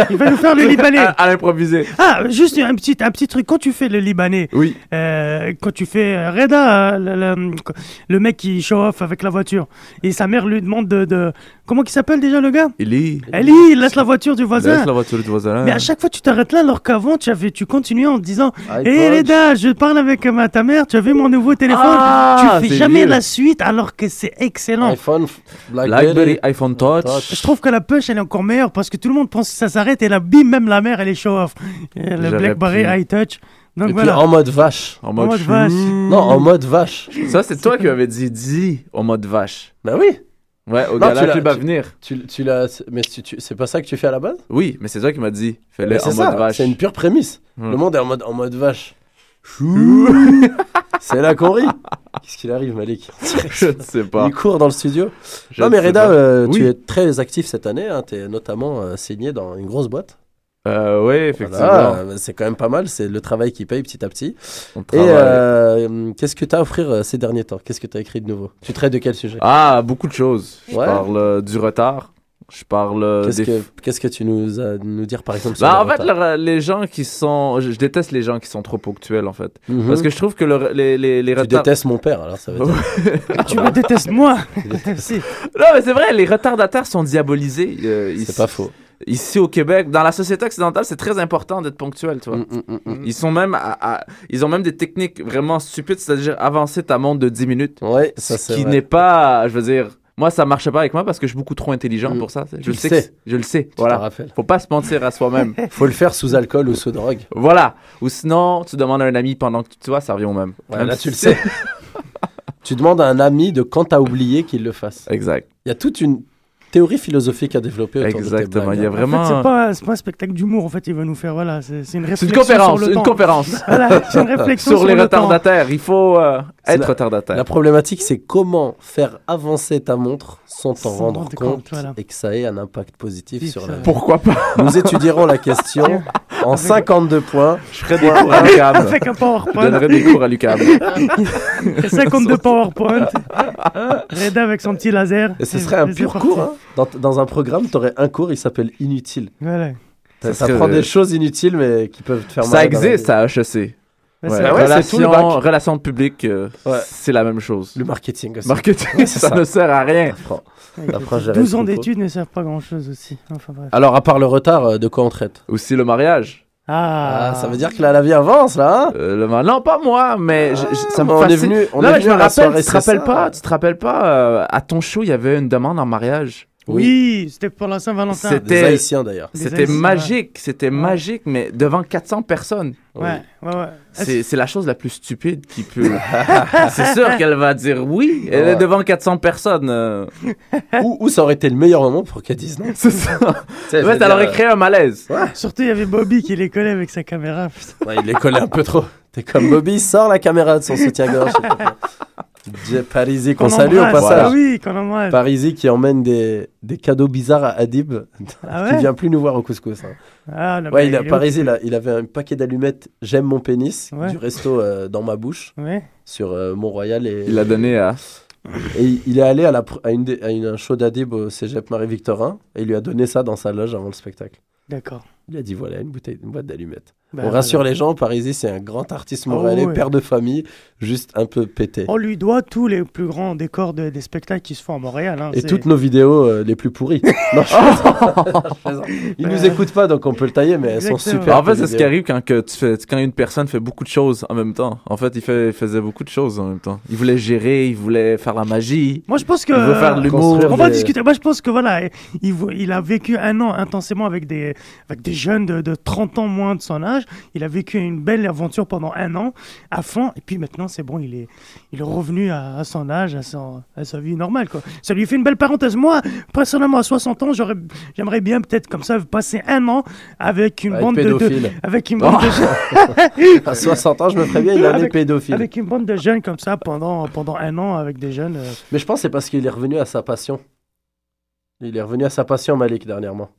Il va nous faire le libanais. À, à l'improviser. Ah, juste un petit, un petit truc. Quand tu fais le libanais, Oui. euh, quand tu fais euh, Reda, le, le- le mec qui show off avec la voiture, et sa mère lui demande de. de... Comment il s'appelle déjà le gars? Eli. Ellie, il laisse la voiture du voisin. Laisse la voiture du voisin. Mais à chaque fois, tu t'arrêtes là, alors qu'avant, tu, avais, tu continuais en te disant. Hé Reda, je parle avec ma, ta mère, tu as vu mon nouveau téléphone Ah, Tu fais jamais vieux. la suite alors que c'est excellent. iPhone, Blackberry. Blackberry, iPhone Touch. Touch. Je trouve que la push, elle est encore meilleure parce que tout le monde pense que ça s'arrête et là, bim, même la mère, elle est show off. Et Le Blackberry iTouch. Donc Et puis en mode vache. En En mode, vache. Non, en mode vache. Ça, c'est toi qui m'avais dit, dis en mode vache. Bah oui. Ouais, au Non, gala tu Club à tu- venir. Tu, tu l'as. Mais tu- tu- c'est pas ça que tu fais à la base? Oui, mais c'est toi qui m'as dit, fais-le en C'est mode vache. C'est une pure prémisse. Hmm. Le monde est en mode, en mode vache. C'est là qu'on rit. Qu'est-ce qu'il arrive, Malik Je ne sais pas. Il court dans le studio. Je non, mais Reda, euh, Oui. tu es très actif cette année. Hein, tu es notamment euh, signé dans une grosse boîte. Euh, oui, effectivement. Voilà, euh, c'est quand même pas mal. C'est le travail qui paye petit à petit. On Et euh, qu'est-ce que tu as à offrir ces derniers temps? Qu'est-ce que tu as écrit de nouveau? Tu traites de quel sujet? Ah, beaucoup de choses. Je Ouais. parle du retard. Je parle euh, Qu'est-ce des que, qu'est-ce que tu nous as nous dire par exemple sur Bah, en fait, le- les gens qui sont. Je, je déteste les gens qui sont trop ponctuels, en fait. Mhm. Parce que je trouve que le- les, les, les Tu retards. détestes mon père, alors ça veut dire. Tu me détestes moi? Si. Non, mais c'est vrai, les retardataires sont diabolisés. euh, C'est ici, pas faux. ici au Québec. Dans la société occidentale, c'est très important d'être ponctuel, tu vois. Mm, mm, mm, mm. Ils sont même. à- à- ils ont même des techniques vraiment stupides, c'est-à-dire avancer ta montre de 10 minutes. Ouais, ça ce c'est qui vrai. n'est pas. Je veux dire. Moi, ça marche pas avec moi parce que je suis beaucoup trop intelligent Mm. pour ça. Je le sais. sais. Je le sais. Tu Voilà. Faut pas se mentir à soi-même. Faut le faire sous alcool ou sous drogue. voilà. Ou sinon, tu demandes à un ami pendant que tu tu vois, ça revient au même. Ouais, Même là si tu le sais. tu demandes à un ami de quand t'as oublié qu'il le fasse. Exact. Il y a toute une théorie philosophique à développer autour de tes Exactement. blagues, Il y a hein. vraiment. En fait, c'est pas, c'est pas un spectacle d'humour. En fait, il va nous faire. Voilà, c'est c'est une C'est réflexion. une conférence. sur le Une temps. conférence. Voilà, c'est une réflexion sur, sur, les le temps. retardataires. Il faut euh, C'est être la- retardataire. La problématique, c'est comment faire avancer ta montre sans t'en rendre compte, compte, voilà. et que ça ait un impact positif sur la vie. Pourquoi pas? Nous étudierons la question en 52 points. Je ferai des cours à. Avec un Je donnerai des cours à l'UQAM. 52 PowerPoint. Reda avec son petit laser. Et ce serait un pur cours. hein. Dans, dans un programme, tu aurais un cours, il s'appelle Inutile. Voilà. Ça, prend des choses inutiles, mais qui peuvent te faire mal. Ça existe à HEC. Ouais, Ouais, Ah tout le relation, relation publique, euh, Ouais. c'est la même chose. Le marketing aussi. Marketing, ça, ça. ne sert à rien. Apprends. Ouais, Après, écoute, j'arrête 12 ans d'études ne servent pas grand chose aussi. Enfin bref. Alors, à part le retard, euh, de quoi on traite? Aussi le mariage. Ah, Ah, ça veut dire que là, la vie avance, là hein? Euh, le Non, pas moi, mais je- je- ça me on est venu, on non, est venu je me à la rappelle, soirée tu te rappelles pas, tu te rappelles pas, euh, à ton show, il y avait une demande en mariage. Oui, c'était pour la Saint-Valentin. C'était- Haïtiens, d'ailleurs. C'était magique, c'était magique, mais devant 400 personnes. Ouais, ouais, ouais. C'est la chose la plus stupide qui peut. c'est sûr qu'elle va dire oui. Elle Ouais. est devant 400 personnes. euh. ou, ou ça aurait été le meilleur moment pour qu'elle dise non. C'est ça. Ouais, ça dire, aurait créé un malaise. Surtout, il y avait Bobby qui les collait avec sa caméra. il les collait un peu trop. T'es comme Bobby, sort la caméra de son soutien-gorge. Parisi, qu'on salue au passage. Ah oui, qu'on embrasse. Parisi qui emmène des, des cadeaux bizarres à Adib, Ah qui ouais vient plus nous voir au couscous. hein. Ah, Ouais, mais il a, Parisi, il, a- il avait un paquet d'allumettes J'aime mon pénis Ouais. du resto euh, dans ma bouche Ouais. sur euh, Mont-Royal. Et, Il l'a donné à. et il- est allé à, la, pr- à, une des- à une- un show d'Adib au cégep Marie-Victorin et il lui a donné ça dans sa loge avant le spectacle. D'accord. Il a dit voilà, une, bouteille, une boîte d'allumettes. Bah, On rassure voilà. les gens, Parisi, c'est un grand artiste Oh, montréalais, père de famille, juste un peu pété. On lui doit tous les plus grands décors de- des spectacles qui se font à Montréal. hein. Et toutes nos vidéos euh, les plus pourries. non, je plaisante. Ils nous écoutent pas, donc on peut le tailler, mais elles sont Exactement. super. en fait, c'est ce qui arrive quand, que tu fais, quand une personne fait beaucoup de choses en même temps. En fait, il, fait, il faisait beaucoup de choses en même temps. Il voulait gérer, il voulait faire la magie. Moi, je pense que. Il veut faire de l'humour. On va des- discuter. Moi, je pense que voilà, il, vo- il a vécu un an intensément avec des, avec des jeunes de, de 30 ans moins de son âge. Il a vécu une belle aventure pendant un an à fond. Et puis maintenant, c'est bon, il est, il est revenu à, à son âge, à, son, à sa vie normale. Quoi. Ça lui fait une belle parenthèse. Moi, personnellement, à 60 ans, j'aurais, j'aimerais bien peut-être comme ça passer un an avec une bande de, de- avec une bande de jeunes. À 60 ans, je me ferais bien une année Avec- pédophile. Avec une bande de jeunes comme ça pendant, pendant un an avec des jeunes. euh, Mais je pense que c'est parce qu'il est revenu à sa passion. Il est revenu à sa passion, Malik, dernièrement.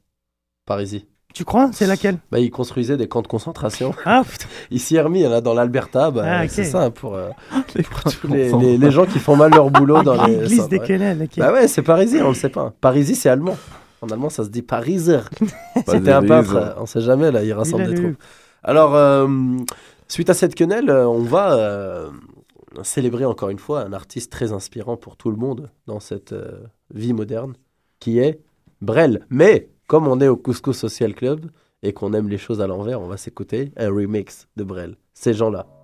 Parisi. Tu crois? C'est laquelle? Bah, il construisait des camps de concentration. Ah putain. Il s'y est remis, a dans l'Alberta. Bah, Ah. C'est ça, pour, euh, Les pour tous les, les- les gens qui font mal leur boulot dans les. L'église des quenelles. ok. Bah ouais, c'est Parisi, on le sait pas. Parisi, c'est allemand. En allemand, ça se dit Pariser. C'était un peintre, on sait jamais, là, il rassemble Il des troupes. Alors, euh, suite à cette quenelle, euh, on va euh, célébrer encore une fois un artiste très inspirant pour tout le monde dans cette euh, vie moderne, qui est Brel. Mais, comme on est au Couscous Social Club et qu'on aime les choses à l'envers, on va s'écouter un remix de Brel. Ces gens-là.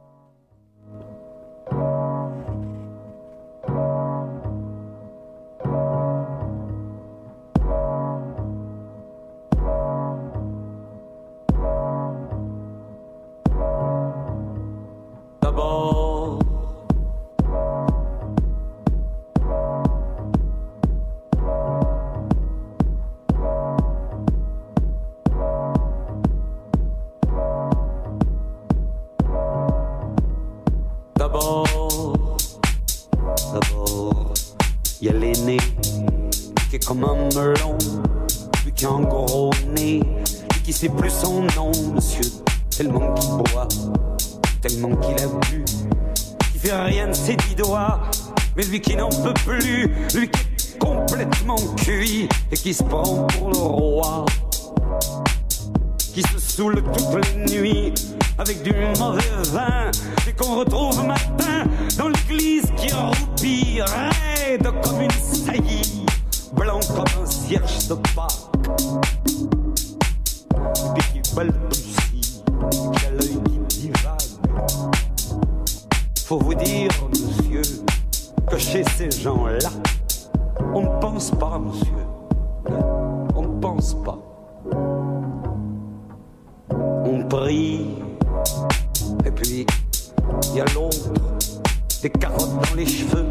Et puis, il y a l'autre, des carottes dans les cheveux,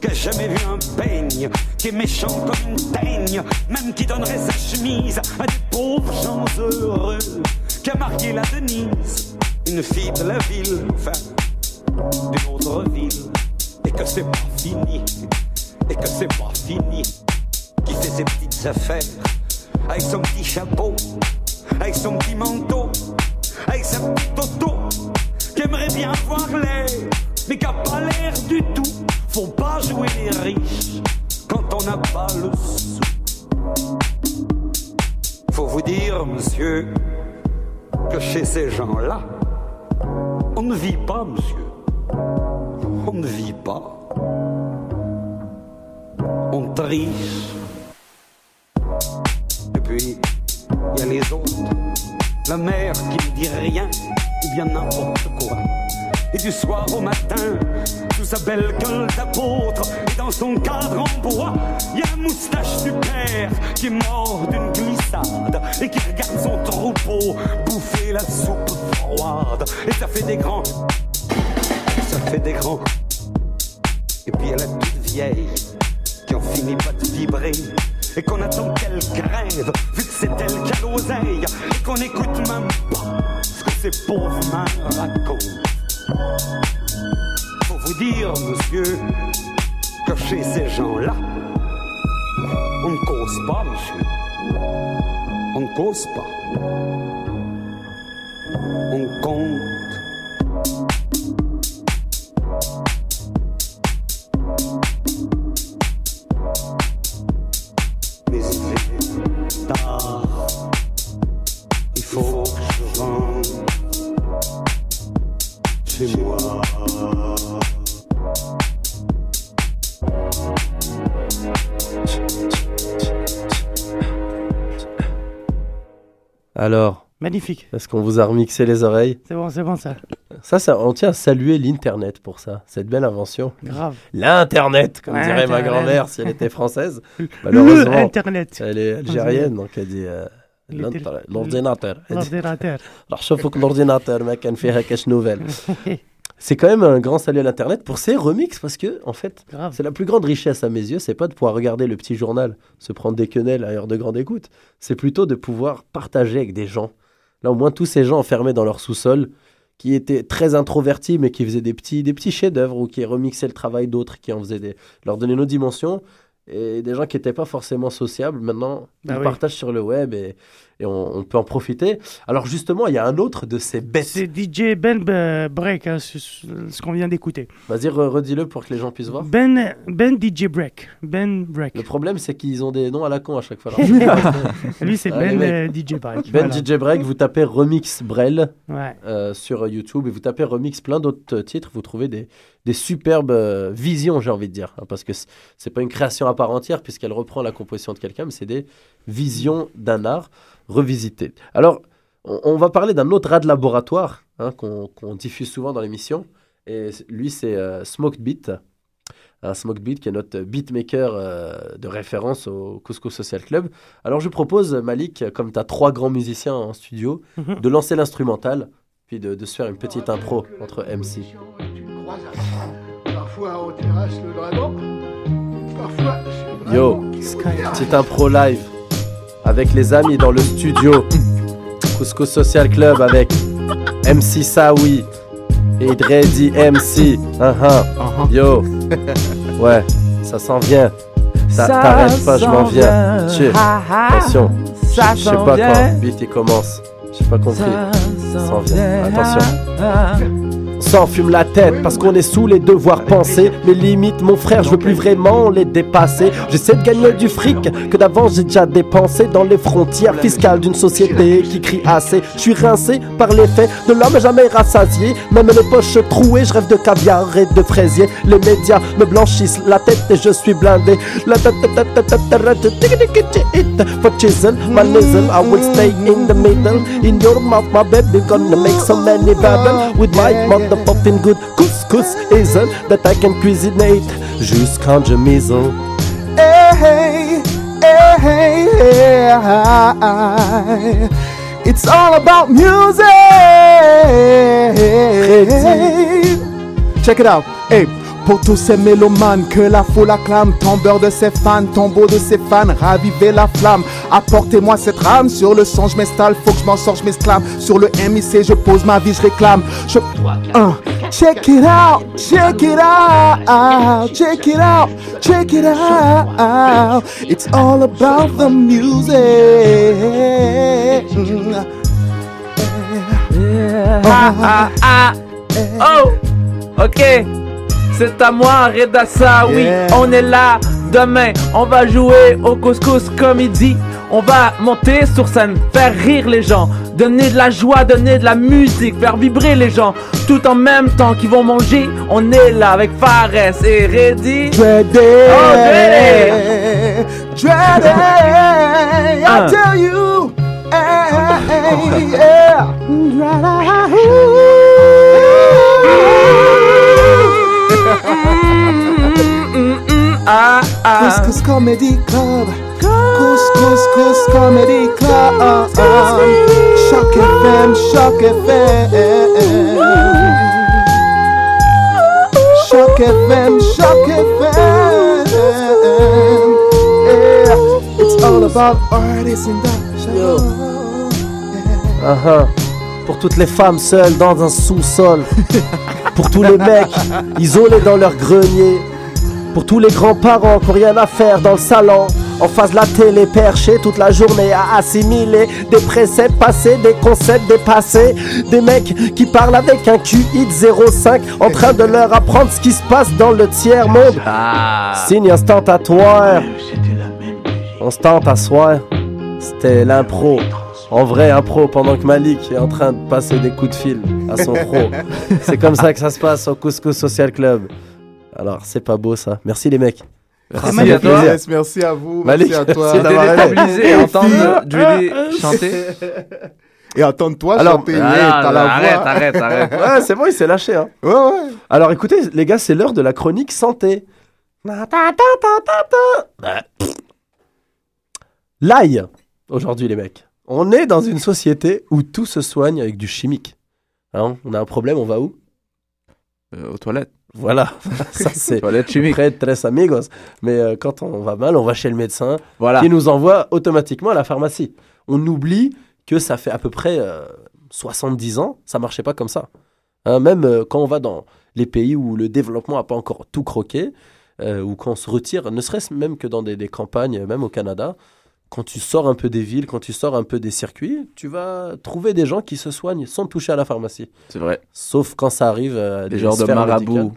qui a jamais vu un peigne, qui est méchant comme une teigne, même qui donnerait sa chemise à des pauvres gens heureux, qui a marié la Denise, une fille de la ville, enfin, d'une autre ville, et que c'est pas fini, et que c'est pas fini, qui fait ses petites affaires, avec son petit chapeau, avec son petit manteau, avec sa petite auto, qui aimerait bien avoir l'air, mais qui a pas l'air du tout. Faut pas jouer les riches quand on n'a pas le sou. Faut vous dire, monsieur, que chez ces gens-là, on ne vit pas, monsieur. On ne vit pas. On triche. Mère qui ne dit rien, ou bien n'importe quoi. Et du soir au matin, sous sa belle gueule d'apôtre, et dans son cadre en bois, il y a la moustache du père qui est mort d'une glissade et qui regarde son troupeau bouffer la soupe froide. Et ça fait des grands, ça fait des grands. Et puis y a toute vieille qui en finit pas de vibrer. Et qu'on attend qu'elle crève, c'est elle qui a l'oseille, et qu'on écoute même pas ce que ces pauvres mains racontent. Faut vous dire, monsieur, que chez ces gens-là, on ne cause pas, monsieur. On ne cause pas. On compte. Alors, Magnifique. est-ce qu'on vous a remixé les oreilles C'est bon, c'est bon ça. Ça, ça, on tient à saluer l'Internet pour ça, cette belle invention. Grave. L'Internet, comme Ouais, dirait ma grand-mère si elle était française. Le Malheureusement, Internet. elle est algérienne, donc elle dit euh, l'ordinateur. L'ordinateur. Alors, chauffe l'ordinateur, mec, elle fait quelque nouvelle. C'est quand même un grand salut à l'Internet pour ces remixes parce que, en fait, c'est la plus grande richesse à mes yeux, c'est pas de pouvoir regarder le petit journal, se prendre des quenelles à heure de grande écoute, c'est plutôt de pouvoir partager avec des gens. Là, au moins, tous ces gens enfermés dans leur sous-sol, qui étaient très introvertis, mais qui faisaient des petits, des petits chefs-d'œuvre ou qui remixaient le travail d'autres, qui en faisaient des. leur donnaient nos dimensions. Et des gens qui n'étaient pas forcément sociables, maintenant, Bah ils oui. partagent sur le web et, et on, on peut en profiter. Alors, justement, il y a un autre de ces bêtes. C'est DJ Ben euh, Break, hein, ce, qu'on vient d'écouter. Vas-y, re- redis-le pour que les gens puissent voir. Ben, ben DJ Break. Ben Break. Le problème, c'est qu'ils ont des noms à la con à chaque fois. Lui, c'est Ben euh, DJ Break. Ben Voilà. DJ Break, vous tapez Remix Brel Ouais. euh, sur YouTube et vous tapez Remix plein d'autres titres, vous trouvez des, des superbes euh, visions, j'ai envie de dire. hein, parce que c'est pas une création à part entière puisqu'elle reprend la composition de quelqu'un, mais c'est des visions d'un art revisité. Alors, on, on va parler d'un autre art de laboratoire hein, qu'on diffuse souvent dans l'émission. Et lui, c'est euh, Smoked Beat. Un Smoked Beat qui est notre beatmaker euh, de référence au Cusco Social Club. Alors, je propose, Malik, comme tu as trois grands musiciens en studio, Mhm. de lancer l'instrumental, puis de, de se faire une petite intro entre MC. Parfois on terrasse le dragon, parfois c'est Yo, petite impro live avec les amis dans le studio. Cusco Social Club avec MC Sawi et Dreddy MC. Uh-huh. Yo, ouais, ça s'en vient. T'arrêtes pas, je m'en viens. Attention, Ça je sais pas quand beat il commence. J'ai pas compris. Ça s'en vient. Attention s'enfume la tête parce qu'on est sous les devoirs pensés. Mes limites, mon frère, je veux plus vraiment les dépasser. J'essaie de gagner du fric que d'avant j'ai déjà dépensé dans les frontières fiscales d'une société qui crie assez. Je suis rincé par l'effet de l'homme jamais rassasié. Même les poches trouées, je rêve de caviar et de fraisier. Les médias me blanchissent la tête et je suis blindé. In your mouth, my baby, gonna make so many with my mother. Motherfucking good couscous hazel that I can cuisinate jusqu'en je misel. Hey, eh, hey, hey, It's all about music. Check it out. Hey. Pour tous ces mélomanes que la foule acclame, tombeur de ses fans, tombeau de ses fans, ravivez la flamme. Apportez-moi cette rame sur le son, je m'installe, faut que je m'en sorte, je m'exclame. Sur le MIC, je pose ma vie, je réclame. Je... Check it out, check it out, check it out, check it out. It's all about the music. Ah, ah, ah. Oh, ok. C'est à moi, Redassa, oui, Yeah. on est là. Demain, on va jouer au couscous comédie. On va monter sur scène, faire rire les gens, donner de la joie, donner de la musique, faire vibrer les gens, tout en même temps qu'ils vont manger. On est là avec Fares et Reddy. Dready, Oh, I Uh. tell you, hey, yeah, Ah, ah. Couscous Comedy Club, Couscous Couscous Comedy Club, Choc FM, Choc FM, Choc FM, Choc FM, it's all about artists in the show. Uh-huh. Pour toutes les femmes seules dans un sous-sol. Pour tous les mecs isolés dans leur grenier. Pour tous les grands-parents qui n'ont rien à faire dans le salon. En face de la télé perchée toute la journée à assimiler des préceptes passés, des concepts dépassés. Des mecs qui parlent avec un QI de 0,5 en train de leur apprendre ce qui se passe dans le tiers-monde. Signe instantatoire. Instant à soir. C'était l'impro. En vrai impro pendant que Malik est en train de passer des coups de fil à son pro. c'est comme ça que ça se passe au Couscous Social Club. Alors, c'est pas beau ça. Merci les mecs. Merci à toi. Yes, merci à vous, Malik, merci à toi. déstabilisé entendre Julie chanter. Et entends-toi Alors, chanter, Ah, yeah, t'as la arrête, voix. arrête, arrête. Ouais, c'est bon, il s'est lâché. Hein. Ouais, ouais. Alors écoutez, les gars, c'est l'heure de la chronique santé. L'ail, aujourd'hui les mecs. On est dans une société où tout se soigne avec du chimique. Hein, on a un problème, on va où? Euh, aux toilettes. Voilà, ça c'est Toilettes chimiques. très très amigos. Mais euh, quand on va mal, on va chez le médecin Voilà. qui nous envoie automatiquement à la pharmacie. On oublie que ça fait à peu près euh, 70 ans, ça marchait pas comme ça. Hein, même euh, quand on va dans les pays où le développement n'a pas encore tout croqué, ou quand on se retire, ne serait-ce même que dans des, des campagnes, même au Canada, quand tu sors un peu des villes, quand tu sors un peu des circuits, tu vas trouver des gens qui se soignent sans toucher à la pharmacie. C'est vrai. Sauf quand ça arrive à Des des genres de marabouts. médicales.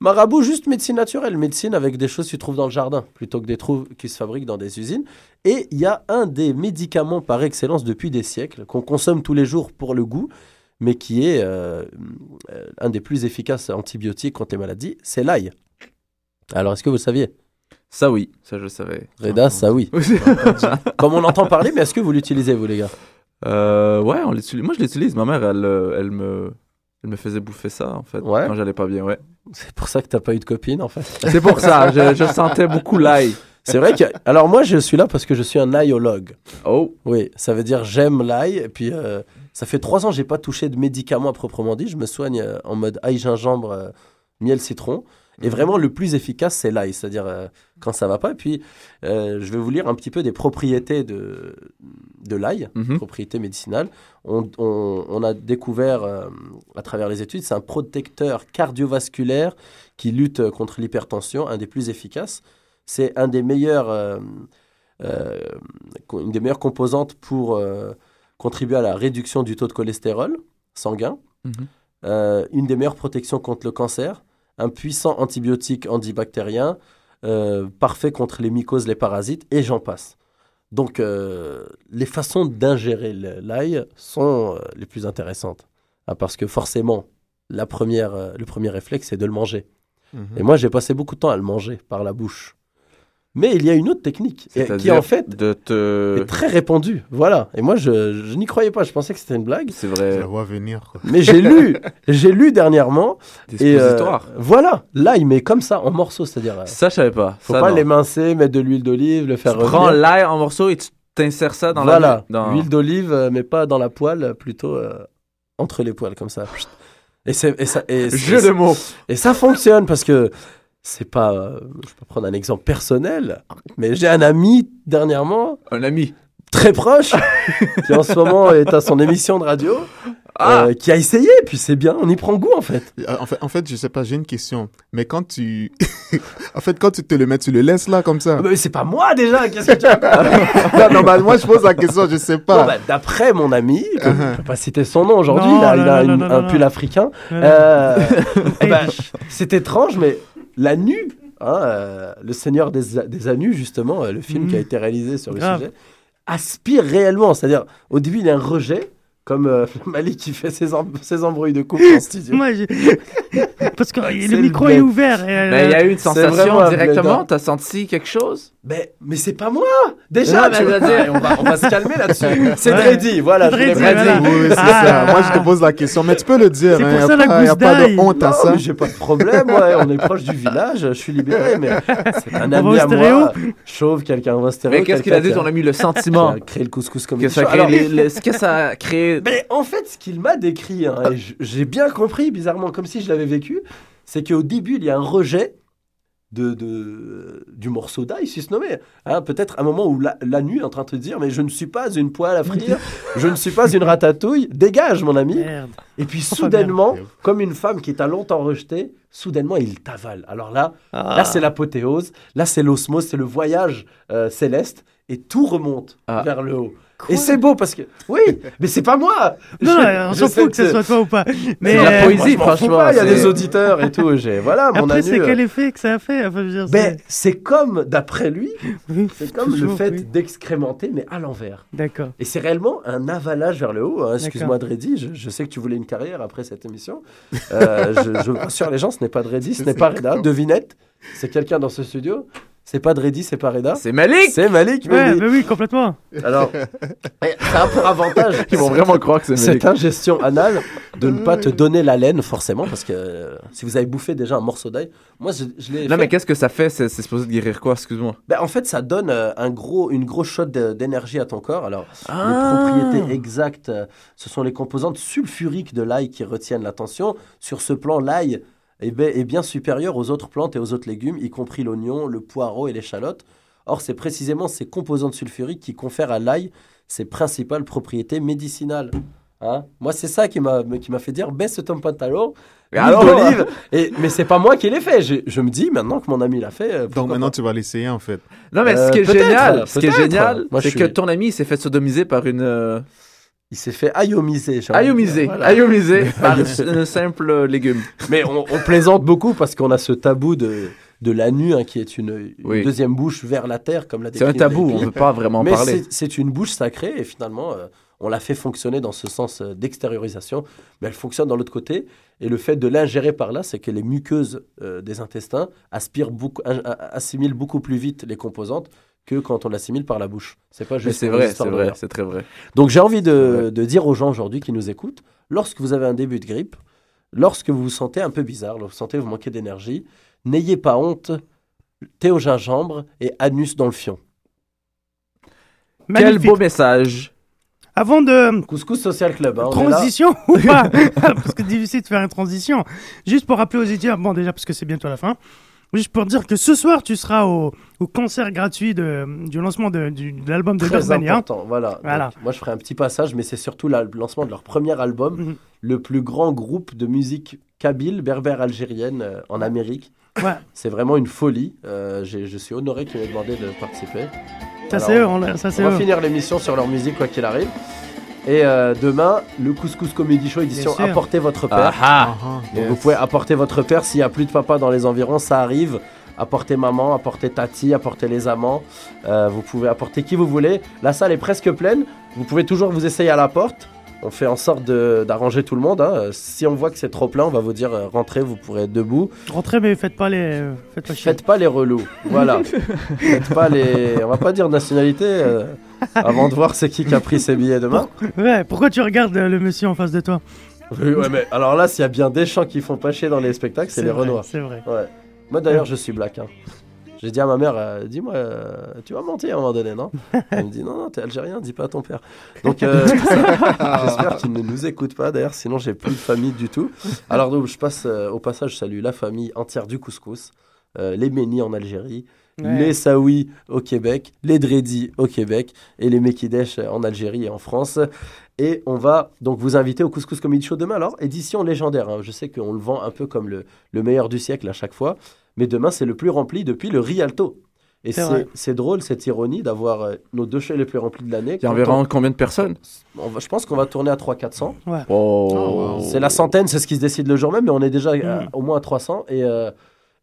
Marabout, juste médecine naturelle, médecine avec des choses que tu trouves dans le jardin, plutôt que des trucs qui se fabriquent dans des usines. Et il y a un des médicaments par excellence depuis des siècles, qu'on consomme tous les jours pour le goût, mais qui est euh, euh, un des plus efficaces antibiotiques contre les maladies, c'est l'ail. Alors, est-ce que vous saviez? Ça oui, ça je le savais. Reda, ça oui. Comme on entend parler, mais est-ce que vous l'utilisez, vous, les gars? Euh, ouais, on l'utilise. Moi je l'utilise. Ma mère, elle, euh, elle me, elle me faisait bouffer ça en fait Ouais. quand j'allais pas bien. Ouais. C'est pour ça que t'as pas eu de copine, en fait. C'est pour ça. Je, je sentais beaucoup l'ail. C'est vrai que. Alors, moi, je suis là parce que je suis un aïologue. Oh. Oui, ça veut dire j'aime l'ail. Et puis, euh, ça fait trois ans que j'ai pas touché de médicaments à proprement dit. Je me soigne euh, en mode ail, gingembre, euh, miel, citron. Et vraiment, le plus efficace, c'est l'ail, c'est-à-dire euh, quand ça va pas. Et puis, euh, je vais vous lire un petit peu des propriétés de, de l'ail, Mhm. propriétés médicinales. On, on- on a découvert euh, à travers les études, c'est un protecteur cardiovasculaire qui lutte contre l'hypertension, un des plus efficaces. C'est un des meilleurs, une des meilleures composantes pour contribuer à la réduction du taux de cholestérol sanguin. Mhm. une des meilleures protections contre le cancer, un puissant antibiotique antibactérien, euh, parfait contre les mycoses, les parasites, et j'en passe. Donc, euh, les façons d'ingérer l'ail sont euh, les plus intéressantes. Ah, parce que forcément, la première, le premier réflexe, c'est de le manger. Mhm. Et moi, j'ai passé beaucoup de temps à le manger par la bouche. Mais il y a une autre technique et- qui, en fait, de te. est très répandue. Voilà. Et moi, je, je n'y croyais pas. Je pensais que c'était une blague. C'est Je vrai. la vois venir. quoi. Mais j'ai lu, j'ai lu dernièrement. Des Et euh, voilà, là, il met comme ça, en morceaux. C'est-à-dire, euh, Ça, je savais pas. faut Ça, pas l'émincer, mettre de l'huile d'olive, le faire Tu prends l'ail en morceaux et tu t'insères ça dans voilà, la. Dans... l'huile d'olive, euh, mais pas dans la poêle, plutôt euh, entre les poêles, comme ça. Et, c'est, et, ça, et, Jeu de mots. et ça fonctionne parce que c'est pas. euh, je peux prendre un exemple personnel, mais j'ai un ami dernièrement, Un ami. très proche, qui en ce moment est à son émission de radio, Ah euh, qui a essayé, puis c'est bien, on y prend goût en fait. Euh, En fait, en fait, je sais pas, j'ai une question. Mais quand tu. en fait, quand tu te le mets, tu le laisses là comme ça? Ah, Mais c'est pas moi déjà, qu'est-ce que tu as non, normalement, je pose la question, je sais pas. Bon, bah, D'après mon ami, que je Uh-huh. ne peux pas citer son nom aujourd'hui, il a, non, il a non, une- non, un non, pull non. africain. Euh, eh ben, c'est étrange, mais la nue, hein, euh, le Seigneur des, des Anus, justement, euh, le film qui a été réalisé sur le Grave. sujet, aspire réellement. C'est-à-dire, au début, il y a un rejet, comme euh, Malik qui fait ses, em- ses embrouilles de couple en studio. Moi, j'ai- Parce que C'est le le micro bled. est ouvert. Mais il y a eu une sensation directement. blédard. T'as senti quelque chose? Mais, mais c'est pas moi Déjà, Non, tu vois, je veux dire- on, va, on va se calmer là-dessus. C'est Ouais. Dreddy, voilà. je Dreddy, voilà. Oui, c'est Ah. ça. Moi, je te pose la question. Mais tu peux le dire. C'est hein. pour a ça la pas, y a pas de honte à ça. j'ai pas de problème, ouais, on est proche du village, je suis libéré, mais c'est un va ami au à stéréo. moi, chauve, quelqu'un va au stéréo. Mais qu'est-ce qu'il a dit? quelqu'un ton ami Le sentiment a créé le couscous comme ça, crée les- les- ce que ça a créé. Mais en fait, ce qu'il m'a décrit, hein, j'ai bien compris, bizarrement, comme si je l'avais vécu, c'est qu'au début, il y a un rejet de, de- du morceau d'ail, si se nommait. Hein, Peut-être un moment où la, la nuit est en train de te dire, mais je ne suis pas une poêle à frire, je ne suis pas une ratatouille, dégage mon ami. Merde. Et puis Enfin, soudainement, merde. comme une femme qui t'a longtemps rejeté, soudainement il t'avale. Alors là, Ah. là c'est l'apothéose, là c'est l'osmose, c'est le voyage euh, céleste, et tout remonte Ah. vers le haut. Et c'est beau parce que, oui, mais c'est pas moi. Non, Je- non, on s'en fout que ce soit toi ou pas. Mais la euh, poésie, franchement, Il y a des auditeurs et tout. J'ai voilà mon Après, c'est quel effet que ça a fait Enfin, je veux dire, ben, c'est- comme, d'après lui, c'est comme le fait oui. d'excrémenter, mais à l'envers. D'accord. Et c'est réellement un avalage vers le haut. hein. Excuse-moi, Dreddy, je, je sais que tu voulais une carrière après cette émission. Euh, je, je rassure les gens, ce n'est pas Dreddy, ce n'est pas Reda. Devinette, c'est quelqu'un dans ce studio. C'est pas Dreddy, c'est pas Reda. C'est Malik C'est Malik, Ouais, bah oui, complètement. Alors, eh, ça a pour avantage. Ils vont vraiment croire que c'est Malik. Cette ingestion anale de ne pas te donner la laine, forcément, parce que euh, si vous avez bouffé déjà un morceau d'ail, moi je, je l'ai. Non, fait. mais qu'est-ce que ça fait C'est c'est supposé de guérir quoi Excuse-moi? Ben, en fait, ça donne euh, un gros, une grosse shot de- d'énergie à ton corps. Alors, Ah. les propriétés exactes, euh, ce sont les composantes sulfuriques de l'ail qui retiennent l'attention. Sur ce plan, l'ail est, be- est bien supérieur aux autres plantes et aux autres légumes, y compris l'oignon, le poireau et l'échalote. Or, c'est précisément ces composantes sulfuriques qui confèrent à l'ail ses principales propriétés médicinales. Hein? Moi, c'est ça qui m'a qui m'a fait dire baisse ton pantalon, Mais alors d'olive. Et mais c'est pas moi qui l'ai fait. Je, je me dis maintenant que mon ami l'a fait. euh, Donc maintenant, pas? tu vas l'essayer, en fait. Non, mais Euh, ce qui est génial, ce qui est génial, c'est que ton ami s'est fait sodomiser par une. euh, Il s'est fait ayomiser. dire. Voilà. Par un simple légume. Mais on, on plaisante beaucoup parce qu'on a ce tabou de, de la nu, hein, qui est une, une Oui. deuxième bouche vers la terre, comme l'a C'est un tabou, on ne veut pas vraiment en Mais parler. c'est- une bouche sacrée et finalement, euh, on l'a fait fonctionner dans ce sens euh, d'extériorisation, mais elle fonctionne dans l'autre côté. Et le fait de l'ingérer par là, c'est que les muqueuses euh, des intestins aspirent beaucoup, assimilent beaucoup plus vite les composantes que quand on l'assimile par la bouche. C'est pas juste c'est vrai, c'est vrai, c'est très vrai. Donc j'ai envie de, dire aux gens aujourd'hui qui nous écoutent, lorsque vous avez un début de grippe, lorsque vous vous sentez un peu bizarre, lorsque vous sentez que vous manquez d'énergie, n'ayez pas honte, thé au gingembre et anus dans le fion. Quel beau message. Avant de Couscous Social Club. hein, transition ou pas? Parce que c'est difficile de faire une transition. Juste pour rappeler aux étudiants, bon déjà parce que c'est bientôt la fin, juste pour dire que ce soir tu seras au, au concert gratuit de, du lancement de, du- de l'album de Très important, voilà. Voilà. Donc, moi, je ferai un petit passage, mais c'est surtout la- le lancement de leur premier album, Mhm. le plus grand groupe de musique kabyle, berbère algérienne euh, en Amérique. Ouais. C'est vraiment une folie. Euh, je suis honoré qu'ils m'aient demandé de participer. Ça c'est eux, on ça On va eux. finir l'émission sur leur musique, quoi qu'il arrive. Et euh, demain, le Couscous Comedy Show édition sûr. Apportez votre père. Ah, Donc yes. vous pouvez apporter votre père s'il n'y a plus de papa dans les environs, ça arrive. Apportez maman, apportez tati, apportez les amants. Euh, vous pouvez apporter qui vous voulez. La salle est presque pleine. Vous pouvez toujours vous essayer à la porte. On fait en sorte de- d'arranger tout le monde. hein. Si on voit que c'est trop plein, on va vous dire euh, rentrez, vous pourrez être debout. Rentrez, mais faites pas les. Faites pas chier. Faites pas les relous. Voilà. Faites pas les. On va pas dire nationalité euh, avant de voir c'est qui qui a pris ses billets demain. Ouais, pourquoi tu regardes euh, le monsieur en face de toi? Oui, ouais, mais alors là, s'il y a bien des gens qui font pas chier dans les spectacles, c'est les vrai, Renois. C'est vrai. Ouais. Moi d'ailleurs, je suis black. hein. J'ai dit à ma mère, euh, dis-moi, euh, tu vas mentir à un moment donné, non Elle me dit, non, non, t'es algérien, dis pas à ton père. Donc, euh, j'espère qu'il ne nous écoute pas, d'ailleurs, sinon j'ai plus de famille du tout. Alors, donc, je passe au passage, je salue la famille entière du couscous, les Ménis en Algérie, Ouais. les Saouis au Québec, les Dredis au Québec et les Mekidesh en Algérie et en France. Et on va donc vous inviter au Couscous Comedy Show demain. Alors, édition légendaire. hein. Je sais qu'on le vend un peu comme le, le meilleur du siècle à chaque fois. Mais demain, c'est le plus rempli depuis le Rialto. Et C'est drôle cette ironie d'avoir euh, nos deux shows les plus remplis de l'année. il y environ combien de personnes? On- on va- je pense qu'on va tourner à 300-400. Oh. C'est la centaine, c'est ce qui se décide le jour même, mais on est déjà à- Mm. au moins à 300. Et, euh,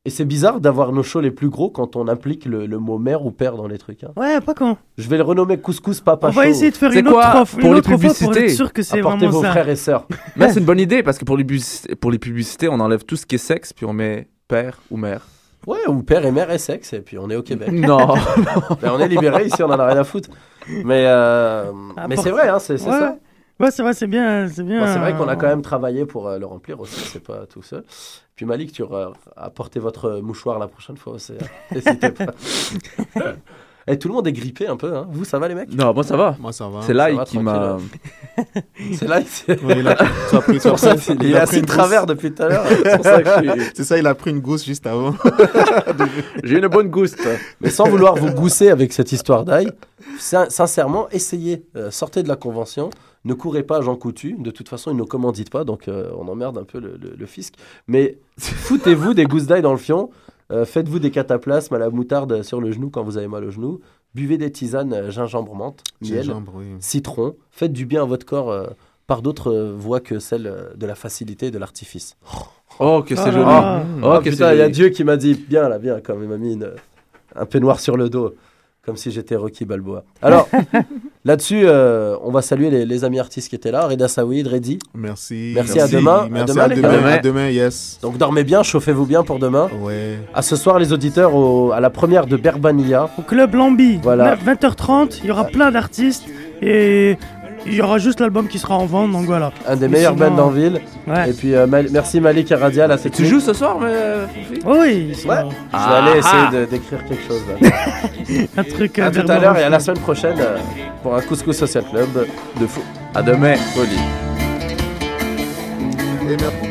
et c'est bizarre d'avoir nos shows les plus gros quand on implique le, le mot mère ou père dans les trucs. hein. Ouais, pas con. Je vais le renommer Couscous Papa On va Show. essayer de faire une autre fois, pour une les autre fois pour publicités, être sûr que c'est Apportez vraiment vos ça. frères et sœurs. Mais c'est une bonne idée parce que pour les, bus- pour les publicités, on enlève tout ce qui est sexe puis on met père ou mère. Ouais, ou père et mère et sexe, et puis on est au Québec. Non. Mais on est libéré ici, on en a rien à foutre. Mais, euh, Ah, mais pour- c'est vrai, hein, c'est c'est Ouais. ça. Ouais, c'est vrai, c'est bien. C'est bien. Bon, c'est vrai qu'on a quand même travaillé pour euh, le remplir aussi, c'est pas tout seul. Puis Malik, tu auras apporté votre mouchoir la prochaine fois hein. N'hésitez pas. Et tout le monde est grippé un peu, hein. Vous, ça va les mecs? Non, moi ça va. Moi, ça va. C'est va, qui m'a. C'est là, c'est Ouais, il a- pris- ça il est a pris de travers gousse. depuis tout à l'heure. C'est ça suis- il a pris une gousse juste avant. J'ai une bonne gouste. Mais sans vouloir vous gousser avec cette histoire d'ail, sin- sincèrement, essayez, euh, sortez de la convention, ne courez pas à Jean Coutu, de toute façon, il ne commandite pas, donc euh, on emmerde un peu le, le- le fisc. Mais foutez-vous des gousses d'ail dans le fion, euh, faites-vous des cataplasmes à la moutarde sur le genou quand vous avez mal au genou, buvez des tisanes euh, gingembre menthe, miel, Gingembre, oui. citron, faites du bien à votre corps euh, par d'autres euh, voies que celle de la facilité et de l'artifice. Oh, que c'est Ah. joli. Ah. Oh, Ah, que putain, c'est il y a. Dieu qui m'a dit bien là, bien, comme il m'a mis une- un peignoir sur le dos, comme si j'étais Rocky Balboa. Alors, là-dessus, euh, on va saluer les, les amis artistes qui étaient là, Reda Saoui, Reddy. Merci. Merci, à demain. Merci À à demain, les demain. gars. À demain, yes. Donc dormez bien, chauffez-vous bien pour demain. Ouais. À ce soir, les auditeurs, au- à la première de Berbania. Au club Lambi, Voilà. 20h30, il y aura plein d'artistes et il y aura juste l'album qui sera en vente, donc voilà. Un des Mais meilleurs sinon, bands en ville. Ouais. Et puis, euh, Mal- merci Malik et Radia, la Tu joues ce soir, mais. euh, Oui. Je vais aller essayer de- d'écrire quelque chose là. un truc. euh, à tout à l'heure et à la semaine prochaine euh, pour un Couscous Social Club de fou. À demain. Poli. Et merci.